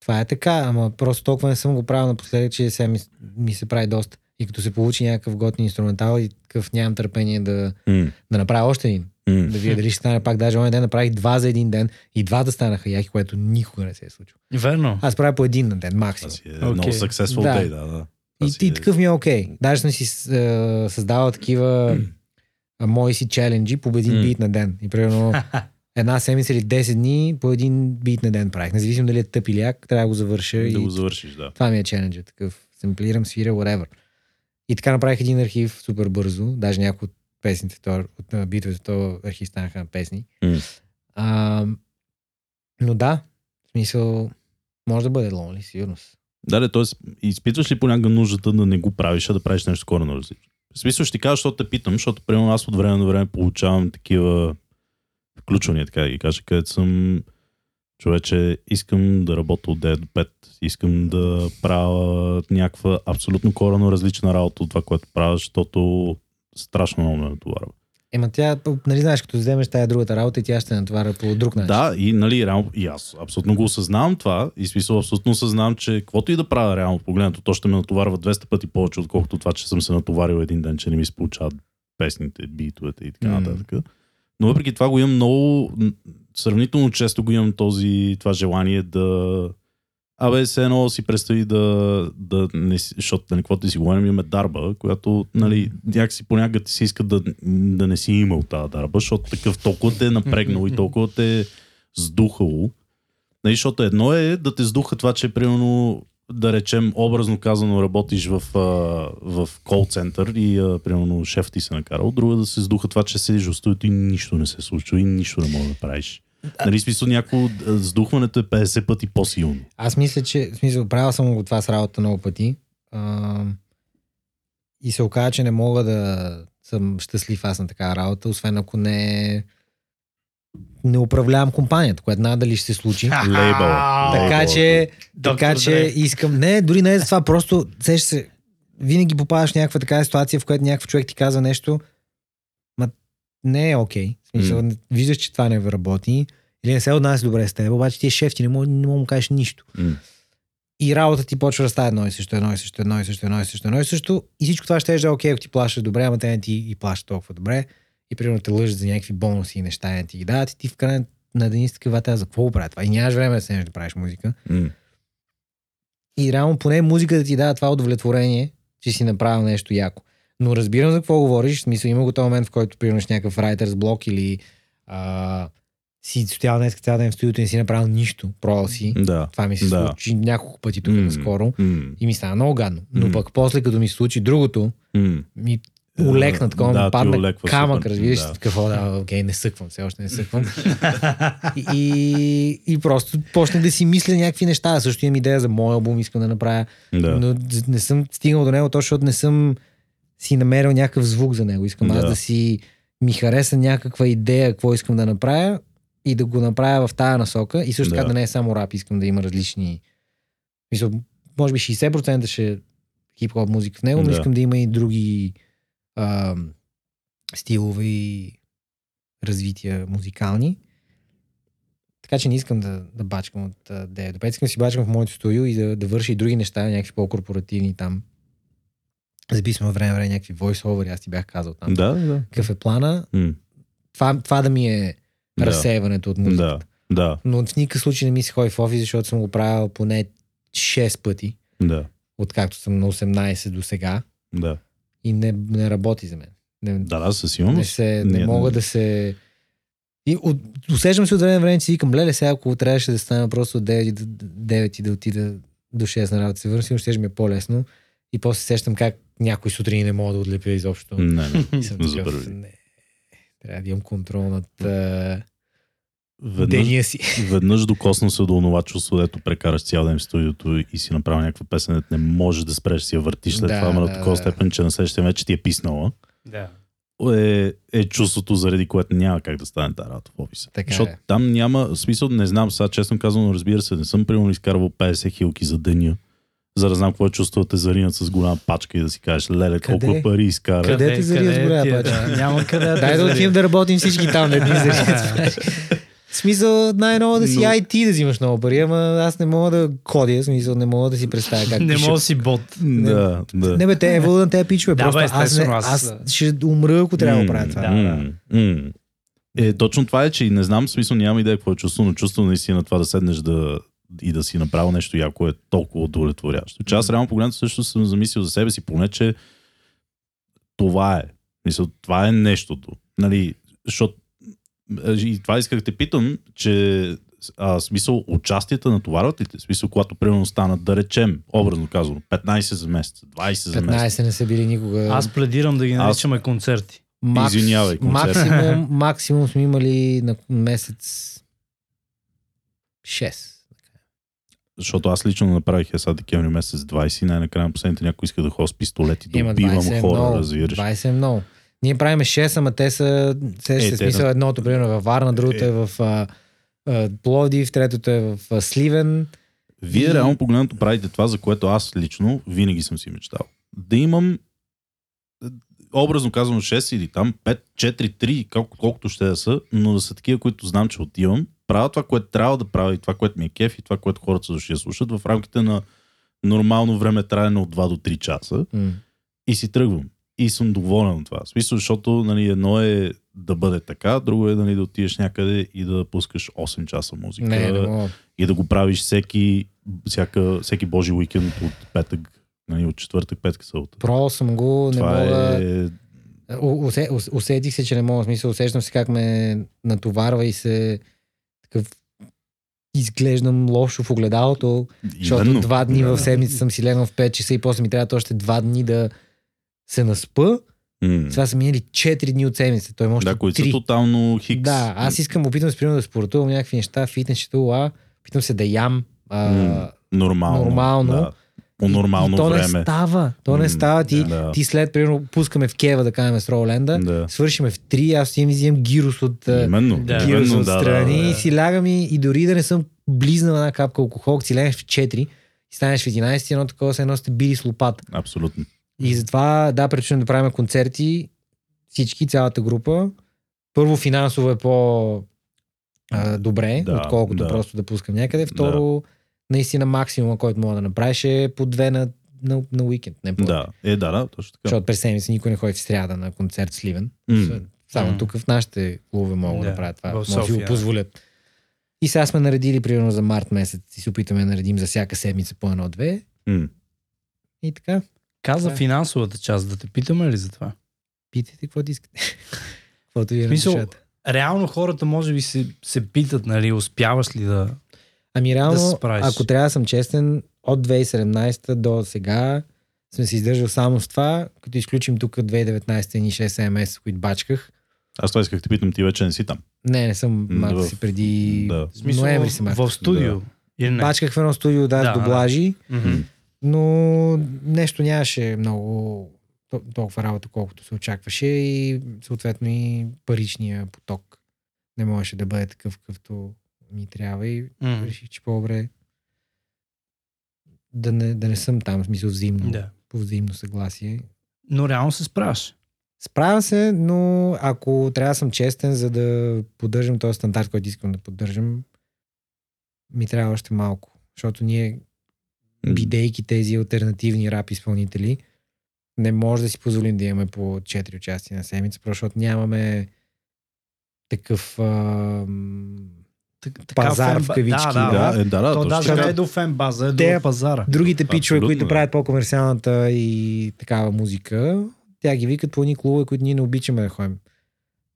Това е така, ама просто толкова не съм го правил напоследък, че сега ми, ми се прави доста. И като се получи някакъв готин инструментал и такъв нямам търпение да, М, да направя още един. м. Да видя дали ще стане пак. Даже онен ден направих два за един ден и двата станаха яки, което никога не се е случило. Верно. Аз правя по един на ден, максимум. Е Окей. много successful Да. day, да, да. Това И, и е- такъв ми е окей. Даже съм си е, създавал такива а, мои си челенджи по един М. бит на ден. И примерно една седмица или 10 дни по един бит на ден правих. Независимо дали е тъп или як, трябва да го завърша. да и го завършиш, да. Това ми е челенджа. Такъв семплирам, свиря, whatever. И така направих един архив супер бързо. Даже някои от песните, то, от битовете, то архив станаха на песни. М. А, но да, в смисъл, може да бъде lonely, сигурно. Да, да, т.е. изпитваш ли понякога нуждата да не го правиш, а да правиш нещо коренно различно? В смисъл ще ти кажа, защото те питам, защото примерно аз от време на време получавам такива включвания, така да ги кажа, където съм човече, искам да работя от 9 до 5, искам да правя някаква абсолютно коренно различна работа от това, което правя, защото страшно много ме натоварва. Ема тя, нали знаеш, като вземеш тая другата работа и тя ще натоваря по друг начин. Да, и нали, реално, и аз абсолютно го осъзнавам това и смисъл абсолютно осъзнавам, че каквото и да правя реално погледнато, то ще ме натоварва 200 пъти повече, отколкото това, че съм се натоварил един ден, че не ми се получават песните, битовете и така нататък. Но въпреки това го имам много, сравнително често го имам този, това желание да Абе, се едно си представи да, да не си, защото нали, каквото ти си говорим, имаме дарба, която, нали, някакси понякога ти се иска да, да не си имал тази дарба, защото такъв толкова те е напрегнал и толкова те е сдухало. Нали, защото едно е да те сдуха това, че примерно да речем, образно казано, работиш в, а, в кол център и а, примерно шеф ти се накарал, друго е да се сдуха това, че седиш в студиото и нищо не се случва и нищо не можеш да правиш. Нали, смисъл, някакво сдухването е 50 пъти по-силно. Аз мисля, че, в смисъл, правил съм го това с работа много пъти. А, и се оказа, че не мога да съм щастлив аз на такава работа, освен ако не не управлявам компанията, което надали ще се случи. Лейбъл. така че, така че искам... Не, дори не е за това, просто сеш се, винаги попадаш в някаква такава ситуация, в която някакъв човек ти казва нещо, ма не е окей. В смисъл, М. виждаш, че това не работи или не се отнася добре с теб, обаче ти е шеф, ти не мога, не мога да му кажеш нищо. М. И работа ти почва да става едно и също, едно и също, едно и също, едно и също, едно и също. И всичко това ще е окей, ако ти плащаш добре, ама те не ти и плащат толкова добре. И примерно те лъжат за някакви бонуси и неща, не ти ги дават. И ти в края на ден си такива, «А, за какво го правя това? И нямаш време да седнеш да правиш музика. М. И реално поне музика да ти дава това удовлетворение, че си направил нещо яко. Но разбирам за какво говориш. В смисъл има го този момент, в който примерно някакъв writer's блок или а, си стоял днес цял ден в студиото и не си направил нищо. Пробвал си. Да. Това ми се Да. случи няколко пъти тук М. наскоро. М. И ми стана много гадно. Но М. пък после, като ми се случи другото, М. ми улекна такова, Да, падна камък, разбираш, Да. какво да, окей, не съквам, все още не съквам. и, и, и просто почнах да си мисля някакви неща. Също имам идея за моя албум, искам да направя, Да. но не съм стигнал до него, точно защото не съм си намерил някакъв звук за него. Искам аз Да. да си ми хареса някаква идея, какво искам да направя и да го направя в тая насока. И също така Да. да не е само рап, искам да има различни... Мисъл, може би 60% ще е хип-хоп музика в него, но Да. искам да има и други а, стилове и развития музикални. Така че не искам да, да бачкам от а, 9 до 5. Искам да си бачкам в моето студио и да, да върша и други неща, някакви по-корпоративни там. Записвам време време някакви voice-over, аз ти бях казал там. Да, да. Какъв е плана? М, Това, това да ми е Да. от музиката. Да, да, Но в никакъв случай не ми се ходи в офис, защото съм го правил поне 6 пъти, да, откакто съм на 18 до сега да. и не, не работи за мен. Не, Да, да, със не, сигурност. се, не Ние- мога да се... И от, усещам се от време време, че си викам, леле, сега ако трябваше да стана просто от 9, и да- 9 и да отида до 6 на работа, се върна, сигурно ще ми е по-лесно. И после се сещам как някой сутрин не мога да отлепя изобщо. Не, не. Съм такъв, не, трябва да имам контрол над а, Веднъж, деня си. веднъж докосна се до това чувство, дето прекараш цял ден в студиото и си направил някаква песен, не можеш да спреш, си я въртиш след Да, това, ама на да, такова да. степен, че на следващия вече ти е писнала. Да. Е, е чувството, заради което няма как да стане тази работа в офиса. Така Защото е. там няма, смисъл, не знам, сега честно казано, разбира се, не съм примерно изкарвал 50 хилки за деня, за да знам какво е чувство да те заринат с голяма пачка и да си кажеш, леле, Къде? колко пари изкара. Къде те зария с голяма е, пачка? да, Няма къде да Дай да отидем да работим всички там, да ни зарият. В смисъл, най-ново да си Но- IT да взимаш много пари, ама аз не мога да ходя, в смисъл не мога да си представя как Не мога да си бот. Да, да. Не бе, те е на те пичове. Да, просто бе, аз, не, аз, аз- ще умра, ако трябва да правя това. Да, да. Е, точно това е, че и не знам, смисъл нямам идея какво е чувство, но чувство наистина това да седнеш да, и да си направил нещо яко е толкова удовлетворящо. Че аз реално погледнато също съм замислил за себе си, поне, че това е. Мисъл, това е нещото. Нали, защото и това исках да те питам, че а, смисъл, участията натоварват ли те? В Смисъл, когато примерно станат, да речем, образно казано, 15 за месец, 20 за месец. 15 не са били никога. Аз пледирам да ги наричаме концерти. Макс, Извинявай, концерт. максимум, максимум сме имали на месец 6. Защото аз лично направих е сега декември месец 20 и най-накрая на последните някой иска да ходя с пистолет и да Има убивам 20 е хора, много. разбираш. 20 е много. Ние правим 6, ама те са, се, Е, е, те смисъл да- едното, примерно във Варна, другото Е. е в а, а, Пловдив, третото е в а, Сливен. Вие И- реално погледнато правите това, за което аз лично винаги съм си мечтал. Да имам е, образно казано 6 или там 5, 4, 3, колко, колкото ще да са, но да са такива, които знам, че отивам, правя това, което трябва да правя и това, което ми е кеф и това, което хората са дошли да слушат в рамките на нормално време траяне от 2 до 3 часа М. и си тръгвам. И съм доволен от това. В смисъл, защото нали, едно е да бъде така, друго е нали, да отидеш някъде и да пускаш 8 часа музика. Не, не мога. и да го правиш всеки, всяка, всеки божи уикенд от петък, нали, от четвъртък, петък, събота. Пробвал съм го, не Това мога. е... Усе- ус- Усетих се, че не мога. Смисъл, усещам се как ме натоварва и се такъв изглеждам лошо в огледалото, защото Именно. два дни Да. в седмица съм си легнал в 5 часа и после ми трябват още два дни да се наспа. М. Това са минали 4 дни от седмица. Той може Да, които са 3. тотално хикс. Да, аз искам, опитвам се примерно да спортувам някакви неща, фитнес, четула, опитвам се да ям. А, М. Нормално. нормално. Да. По нормално и, и то време. не става. То не става. Ти, да. ти след, примерно, пускаме в Кева, да кажем, с Роуленда, Да. свършиме в 3, аз имам взимам гирус от, Именно. Да. гирус Именно, от да, страни да, да. и си лягам и, и дори да не съм близнал една капка алкохол, си легнеш в 4 и станеш в 11, едно такова се едно сте били с лопата. Абсолютно. И затова, да, предпочитам да правим концерти, всички, цялата група. Първо, финансово е по а, добре, Да, отколкото да. просто да пускам някъде. Второ, наистина максимума, който мога да направиш е по две на, на, на уикенд. Не Да. Е, да, да, точно така. Защото през седмица никой не ходи в сряда на концерт в Сливен. М. Само М. тук в нашите клубове могат да, Да, правят това. Може да го позволят. И сега сме наредили примерно за март месец и се опитаме да наредим за всяка седмица по едно-две. М. И така. Каза Това е. финансовата част, да те питаме ли за това? Питайте какво да искате. Каквото ви е Мисъл. Реално хората може би се, се питат, нали, успяваш ли да... Ами реално, да ако трябва да съм честен, от 2017 до сега съм се издържал само с това, като изключим тук 2019 ни 6-7 месеца, които бачках. Аз това исках да те питам, ти вече не си там. Не, не съм малко в- си преди да. Смисъл, ноември си в студио. Не? Бачках в едно студио, да, Да, с дублажи, Мгм. но нещо нямаше много то- толкова работа, колкото се очакваше и съответно и паричния поток не можеше да бъде такъв, какъвто ми трябва и Мгм. реших, че по-добре да не, да не съм там, в смисъл взаимно, Да. по взаимно съгласие. Но реално се справяш. Справям се, но ако трябва да съм честен, за да поддържам този стандарт, който искам да поддържам, ми трябва още малко. Защото ние, бидейки тези альтернативни рап изпълнители, не може да си позволим да имаме по 4 участия на седмица, защото нямаме такъв ам, Так- Пазар фен- в кавички, Да, да. Да, е, да, да, То даже така. не е до фен база, е Те- до пазара. другите пичове, които да. правят по-комерциалната и такава музика, тя ги викат по едни клубове, които ние не обичаме да ходим.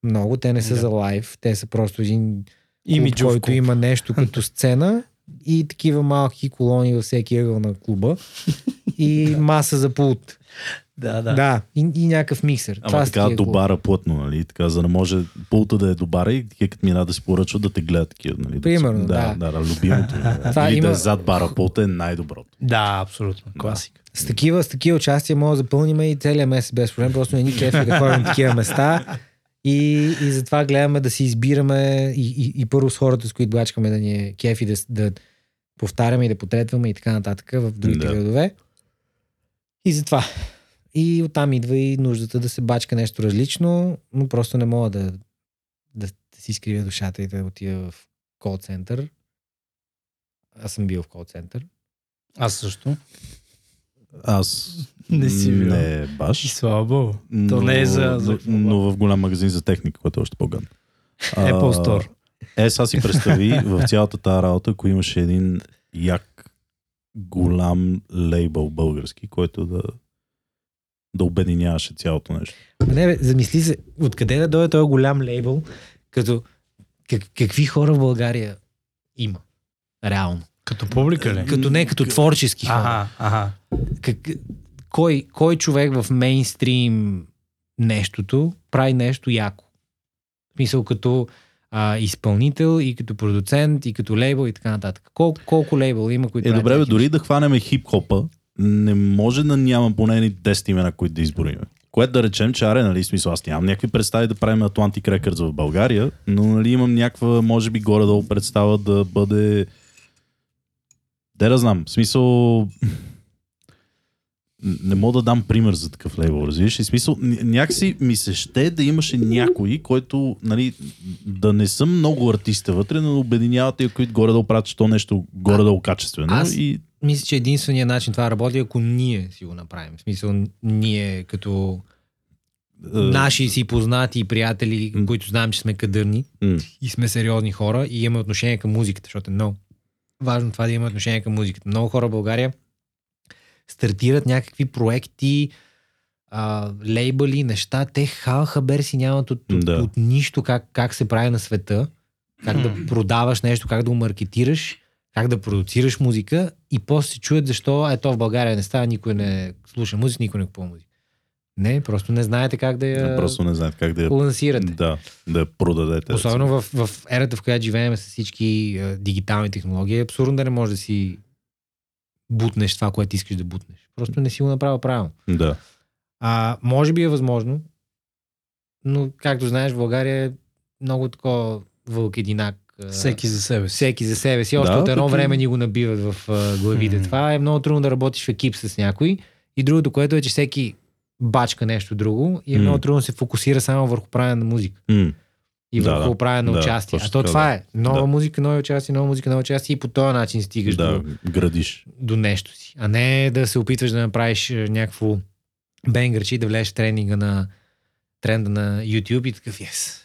Много, те не са Да. за лайв, те са просто един клуб, Имиджов който клуб. има нещо като сцена и такива малки колони във всеки ъгъл на клуба и маса за пулт. Да, Да, да. и, и някакъв миксер. Ама са така добара плътно, нали? Така, за да може пулта да е добара и такива като мина да си поръчват да те гледат такива, нали? Примерно, да. да. Да, да, любимото. Това Или има- да е зад бара пулта е най-доброто. Да, абсолютно. Класика. С такива, с такива участия може да запълним и целия месец без проблем. Просто не ни кефи да ходим на такива места. И, и затова гледаме да си избираме и, и, и първо с хората, с които бачкаме да ни е кефи, да, да повтаряме и да потретваме и така нататък в другите Да. градове. И затова. И оттам идва и нуждата да се бачка нещо различно, но просто не мога да, да, да си изкривя душата и да отида в кол център. Аз съм бил в кол център. Аз също. Аз Не си бил. Не И баш. слава богу. Но, То не е за- за но, в голям магазин за техника, който е още по-ган. Apple Store. Е, сега си представи в цялата тази работа, ако имаше един як голям лейбъл български, който да, да обединяваше цялото нещо. Не, бе, замисли се, откъде да дойде този голям лейбъл, като как, какви хора в България има? Реално. Като публика ли? Като не като творчески хора. Ага, ага. Как, кой, кой човек в мейнстрим нещото прави нещо яко? В смисъл като а, изпълнител и като продуцент и като лейбъл и така нататък. Кол, колко лейбъл има, които Е, добре, бе, дори да хванеме хип-хопа, не може да няма поне ни 10 имена, които да изброим. Което да речем, че аре, нали, смисъл, аз нямам някакви представи да правим Atlantic Records в България, но нали, имам някаква, може би, горе-долу представа да бъде... Де да знам, в смисъл... Не мога да дам пример за такъв лейбъл, разбираш? И смисъл, ня- някакси ми се ще да имаше някой, който, нали, да не съм много артиста вътре, но обединяват и които горе-долу правят, що нещо горе-долу качествено. Аз- И Мисля, че единственият начин това работи, ако ние си го направим. В смисъл, ние като е, наши си познати и приятели, М. които знаем, че сме кадърни м, и сме сериозни хора и имаме отношение към музиката, защото е много важно това да има отношение към музиката. Много хора в България стартират някакви проекти, а, лейбъли, неща. Те хал хабер си нямат от, от, Да. от нищо как, как се прави на света, как да продаваш нещо, как да го маркетираш, как да продуцираш музика и после се чуят защо ето в България не става, никой не слуша музика, никой не купува музика. Не, просто не знаете как да я Просто не знаят как да я, лансирате. да, да я продадете. Особено в, в ерата, в която живеем с всички е, дигитални технологии, е абсурдно да не можеш да си бутнеш това, което искаш да бутнеш. Просто не си го направил правилно. Да. А, може би е възможно, но както знаеш, в България е много такова вълк единак. а, Всеки за себе си. всеки за себе си. Още Да, от едно като- време ни го набиват в главите. Това е много трудно да работиш в екип с някой. И другото, което е, че всеки бачка нещо друго и е много трудно да се фокусира само върху правене на музика и върху да. правене на участие. а то това е. Нова музика, нова участие, нова музика, нова участие и по този начин стигаш да, до, градиш. до нещо си. А не да се опитваш да направиш е, някакво бенгърче и да влезеш в тренинга на тренда на YouTube и такъв, yes.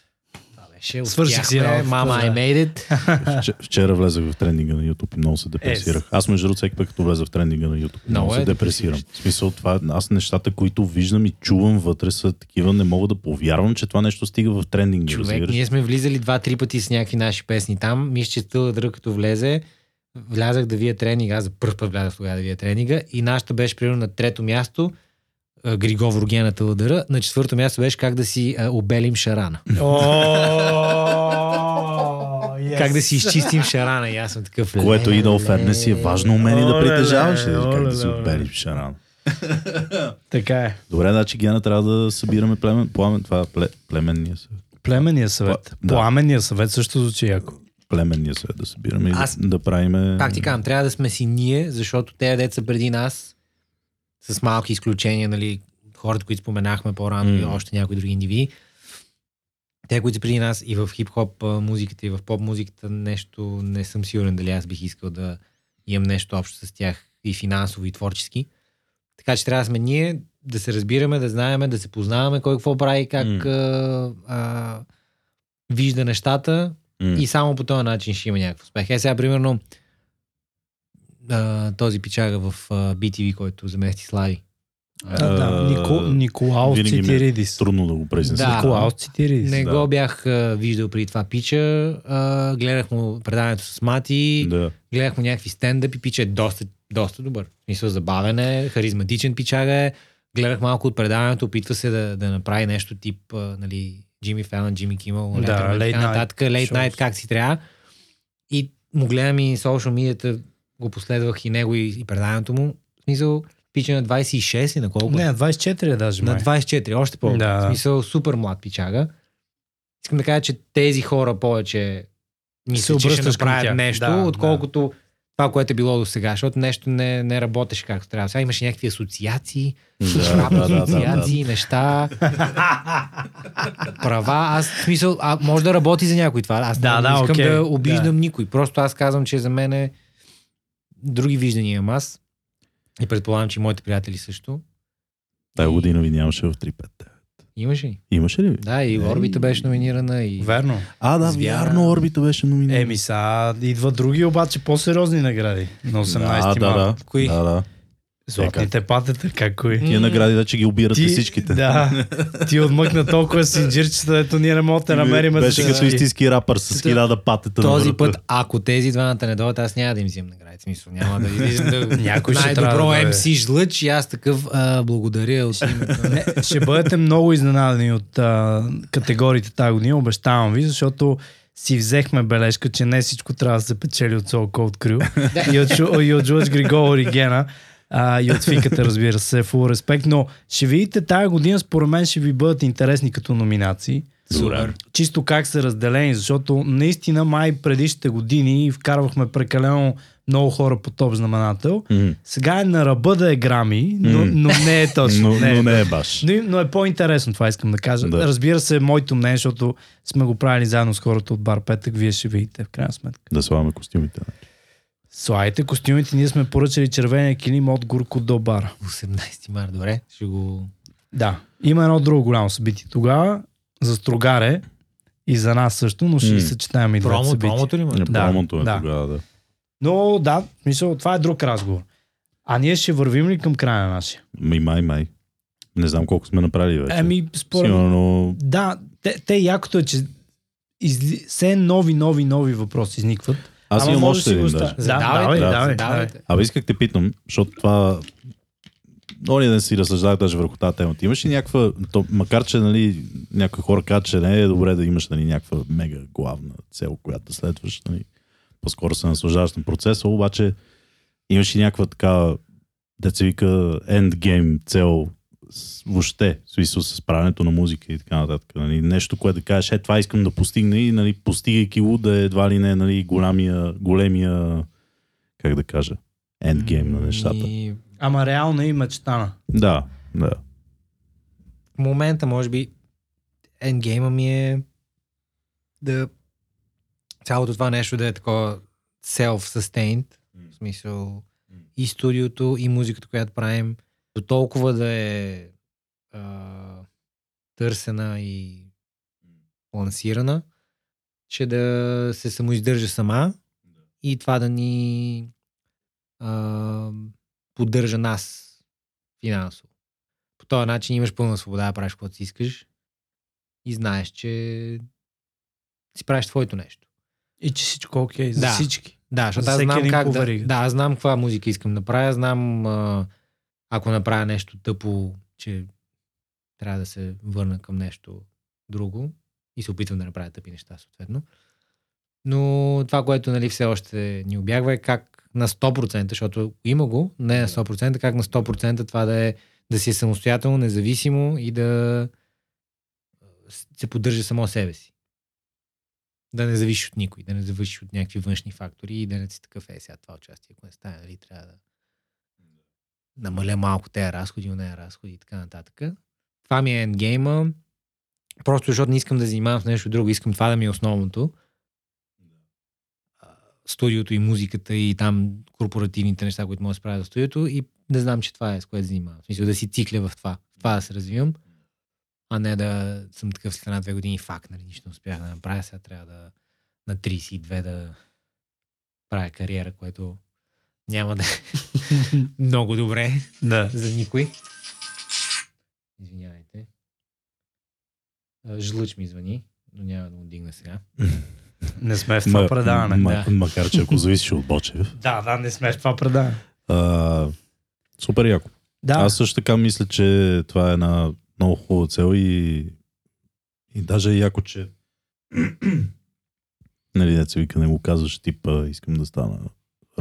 Беше, Свърших си Мама. I made it. Вчера, влезах в трендинга на YouTube и много се депресирах. Аз между другото всеки път като влеза в трендинга на YouTube много, Много се е депресирам. В смисъл това, аз нещата, които виждам и чувам вътре са такива, не мога да повярвам, че това нещо стига в трендинга. Човек, разбираш? ние сме влизали два-три пъти с някакви наши песни там. Мисля, че Тъла Дръг като влезе, влязах да вия тренинга, аз за първ път влязах тогава да вия тренинга и нашата беше примерно на трето място, Григов Рогена Тъладъра, на четвърто място беше как да си а, обелим шарана. Как да си изчистим шарана и аз съм такъв. Което и да оферне си е важно умение да притежаваш. леле, Как да си леле. отбелиш шаран. Така е. Добре, значи Гена трябва да събираме племен, пламен, това е пле, племенния съвет. Племенния съвет. Да. Пламенния съвет също звучи яко. племенния свет да събираме и Аз- да, да правиме... Пак ти казвам, трябва да сме си ние, защото те деца преди нас, с малки изключения, нали, хората, които споменахме по-рано и М. още някои други индивиди, те, които са преди нас и в хип-хоп музиката и в поп музиката нещо не съм сигурен дали аз бих искал да имам нещо общо с тях и финансово и творчески. Така че трябва да сме ние, да се разбираме, да знаеме, да се познаваме кой какво прави, как М. а, а, вижда нещата М. и само по този начин ще има някакъв успех. Е, сега, примерно, а, този пичага в а, BTV, който замести Слави. Да, да. Нико, Николаус е Цитиридис. Трудно да го произнеса. Да. Николаус Цитиридис. Не Да. го бях а, виждал при това пича. А, гледах му предаването с Мати, Да. гледах му някакви стендъпи. Пича е доста, доста добър. Мисля, забавен е, харизматичен пичага е. Гледах малко от предаването, опитва се да, да направи нещо тип, а, нали, Джимми Фелън, Джимми Кимъл, Да, нататък, late shows. night, как си трябва. И му гледам и социал медията, го последвах и него и, и предаването му. В смисъл, пича на 26 и на колко? Не, 24 е даже. На май. 24, още по Да. В смисъл, супер млад пичага. Искам да кажа, че тези хора повече мисля, че ще направят нещо, Да, отколкото това, което е било до сега, защото нещо не, не работеше както трябва. Сега имаше някакви асоциации, Да, да, да, да, да. асоциации, неща, права. Аз, в смисъл, а, може да работи за някой това. Аз Да, не да, искам окей. да обиждам Да. никой. Просто аз казвам, че за мен е други виждания имам аз. И предполагам, че и моите приятели също. Тая година ви нямаше в 3-5. Имаше ли? Имаше ли? Да, и Е, Орбита беше номинирана. И... Верно. А, да, Звяра. вярно, Орбита беше номиниран. Еми са, идват други обаче по-сериозни награди на 18 да, да, да. март. Кои? Да, да. Златните патета, как кои? Тия награди вече ги обирате Ти- всичките. Да, ти отмъкна толкова синджирчета, ето ние не можем да те намерим. Беше за като истински рапър с хиляда патета. Този път, ако тези двамата не дойдат, аз няма да им взимам награди. Смисъл, няма да излизам да... Някой ще Най-добро да. MC жлъч и аз такъв а, благодаря от. Не, ще бъдете много изненадани от а, категориите тази година, обещавам ви, защото си взехме бележка, че не всичко трябва да се печели от Soul Cold Crew и от, и от Джордж Григори Гена. А, и от фиката, разбира се, фул респект, но ще видите тази година, според мен ще ви бъдат интересни като номинации. Добре. Чисто как са разделени, защото наистина май предишните години вкарвахме прекалено много хора по топ знаменател. М. Сега е на ръба да е грами, но, М. но не е точно. Но, не е но не е баш. но, но е по-интересно, това искам да кажа. Да. Разбира се, моето мнение, защото сме го правили заедно с хората от Бар Петък, вие ще видите в крайна сметка. Да слагаме костюмите. Слайте костюмите, ние сме поръчали червения килим от Гурко до бара. 18 марта, добре. Ще го... Да. Има едно друго голямо събитие. Тогава за Строгаре и за нас също, но ще ги съчетаем и двете Промо, събития. промото ли ма? Да, Да, Промото е да. тогава, да. Но да, мисля, това е друг разговор. А ние ще вървим ли към края на нашия? Май, май, май. Не знам колко сме направили вече. Еми, според Сигурно Да, те, те якото е, че изли... все нови, нови, нови въпроси изникват. Аз Ама имам може още да си го един оставя. даже. Да, давай, Да, давай, давай. Давайте. Абе, исках те питам, защото това... Оня ден си разсъждах даже върху тази тема. Ти имаш ли някаква, то, макар че нали, някои хора казват, че не е добре да имаш нали, някаква мега главна цел, която да следваш, нали, по-скоро се наслаждаваш на процеса, обаче имаш ли някаква така, деца вика, endgame цел въобще, смисъл с правенето на музика и така нататък. Нали, нещо, което да кажеш, е, това искам да постигна и нали, постигайки го да е едва ли не нали, голямия, големия, как да кажа, endgame на нещата. И Ама реално и мечтана. Да, да. в момента, може би, ендгейма ми е да цялото това нещо да е такова self-sustained, в смисъл и студиото, и музиката, която правим, до толкова да е а, търсена и лансирана, че да се самоиздържа сама и това да ни а, поддържа нас финансово. По този начин имаш пълна свобода да правиш каквото си искаш и знаеш, че си правиш твоето нещо. И че всичко окей за Да. всички. Да, защото За аз знам как да, да, аз знам каква музика искам да правя, знам а, ако направя нещо тъпо, че трябва да се върна към нещо друго и се опитвам да направя тъпи неща, съответно. Но това, което нали, все още ни обягва е как на 100%, защото има го, не на 100%, как на 100% това да е да си е самостоятелно, независимо и да се поддържа само себе си. Да не зависиш от никой, да не зависиш от някакви външни фактори и да не си такъв е сега това участие, ако не стане, нали, трябва да намаля малко тези разходи, не разходи и така нататък. Това ми е ендгейма. Просто защото не искам да занимавам с нещо друго, искам това да ми е основното. Студиото и музиката и там корпоративните неща, които мога да справя за студиото и да знам, че това е с което занимавам. В смисъл да си цикля в това. В това да се развивам, а не да съм такъв след една-две години факт, нали, нищо не успях да направя, сега трябва да на 32 да правя кариера, което няма да е много добре Да. за никой. Извинявайте. Жлъч ми звъни, но няма да му дигна сега. Не сме в това предаване. ма, да. Макар, че ако зависиш от Бочев. Да, да, не сме в това предаване. А, супер яко. Да, Аз също така мисля, че това е една много хубава цел и, и даже е яко, че нали, деца вика, не го казваш типа, искам да стана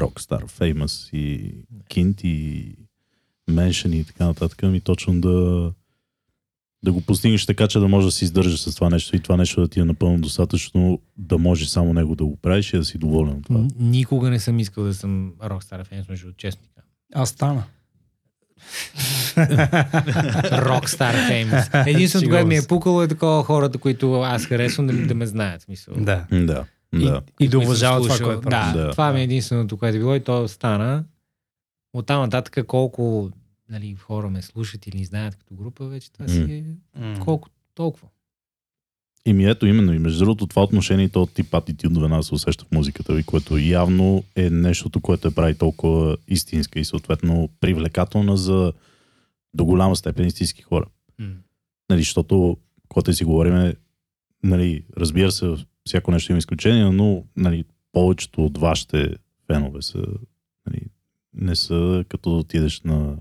рокстар, феймъс и кинт и меншен и така нататък, ми точно да да го постигнеш така, че да можеш да си издържаш с това нещо и това нещо да ти е напълно достатъчно, да може само него да го правиш и да си доволен от това. Никога не съм искал да съм рокстар фен, между кажа. аз стана. Рокстар феймс. Единственото, което ми е пукало е такова хората, които аз харесвам да, да ме знаят. Смисъл. Да. Да, да. И, и да Които съм уважава това, което прави. Да, Да. това ми е единственото, което е било и то стана. От там нататък колко нали, хора ме слушат или знаят като група, вече това си е М. колко толкова. И ми ето именно, и между другото това отношение и то тип атитюд веднага се усеща в музиката ви, което явно е нещото, което е прави толкова истинска и съответно привлекателна за до голяма степен истински хора. М. Нали, защото, когато и си говорим, нали, разбира се, всяко нещо има изключение, но нали, повечето от вашите фенове са, нали, не са като да отидеш на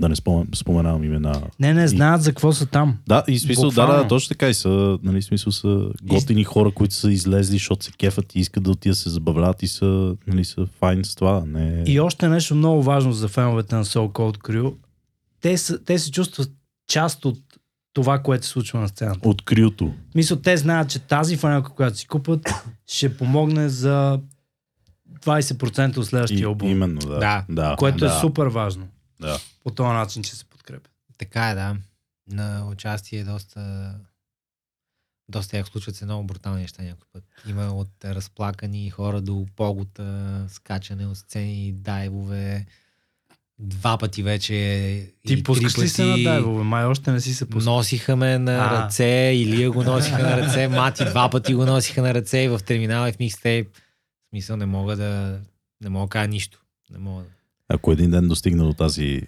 да не спомен, споменавам имена. Не, не знаят за какво са там. Да, и смисъл, да, да, Буквално. точно така и са, нали, смисъл са готини хора, които са излезли, защото се кефат и искат да отидат да се забавляват и са, нали, са файн с това. Не... И още нещо много важно за феновете на Soul Cold Crew. Те, са, те се чувстват част от това, което се случва на сцената. От крюто. Мисля, те знаят, че тази фанелка, която си купат, ще помогне за 20% от И, следващия албум. именно, да. Да. да Което да, е супер важно. Да. По този начин, че се подкрепят. Така е, да. На участие е доста доста як случват се много брутални неща някой път. Има от разплакани хора до погота, скачане от сцени, дайвове. Два пъти вече. Ти пускаш ли се на дайвове? Май още не си се пускал. Носиха ме на А. ръце, Илия го носиха на ръце, Мати два пъти го носиха на ръце и в терминала и в микстейп. В смисъл не мога да не мога да кажа нищо. Не мога да. Ако един ден достигна до тази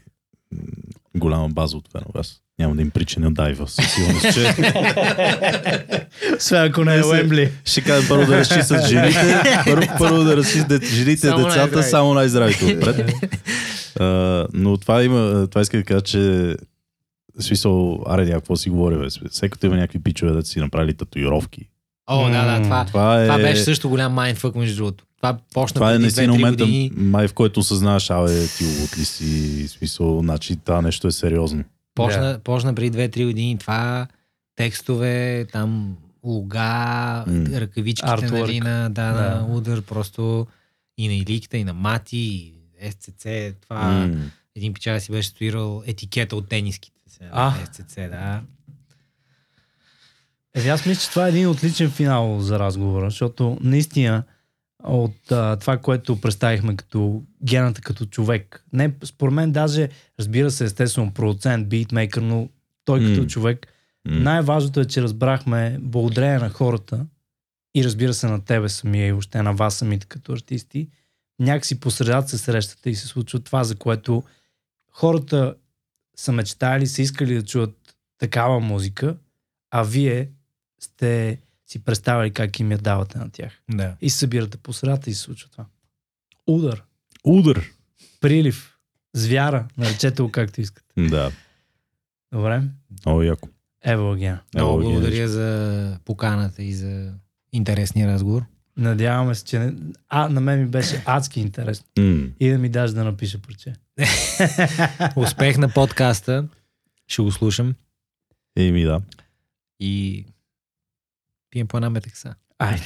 голяма база от фенове, аз няма да им причиня дайва. Със сигурност, че Освен ако не е Уембли. ще кажа първо да разчистят жените, първо, първо да разчистят жените, Само децата, само най-здравите отпред. А, но това има, това иска да кажа, че смисъл, аре, някакво си говори, бе. Всеки като има някакви пичове да си направили татуировки. О, да, да, това, Това е, това беше също голям майндфък между другото. Това почна това е преди наистина 2-3 момента, години. май в който осъзнаваш, абе, ти от ли си, смисъл, значи това нещо е сериозно. Почна, Да. почна преди 2-3 години това текстове, там луга, М. ръкавичките Artwork. нали, на, да, Да. на удар, просто и на Иликата, и на Мати, и SCC, това М. един печал си беше стоирал етикета от тениските. А. SCC, да. Е, аз мисля, че това е един отличен финал за разговора, защото наистина от а, това, което представихме като гената като човек. Не, според мен даже, разбира се, естествено, продуцент, битмейкър, но той като М. човек. М. Най-важното е, че разбрахме благодарение на хората и разбира се на тебе самия и въобще на вас самите като артисти, някакси по средата се срещате и се случва това, за което хората са мечтали, са искали да чуят такава музика, а вие сте си представили как им я давате на тях. да. И събирате по средата и се случва това. Удар, Удар. прилив, звяра, наречете го както искате. Да, Добре? много яко. Ево Гена. Много благодаря за поканата и за интересния разговор. Надяваме се, че не... А, на мен ми беше адски интересно. М. И да ми даш да напиша парче. Успех на подкаста. Ще го слушам. Еми да. И пием по една метекса. Айде.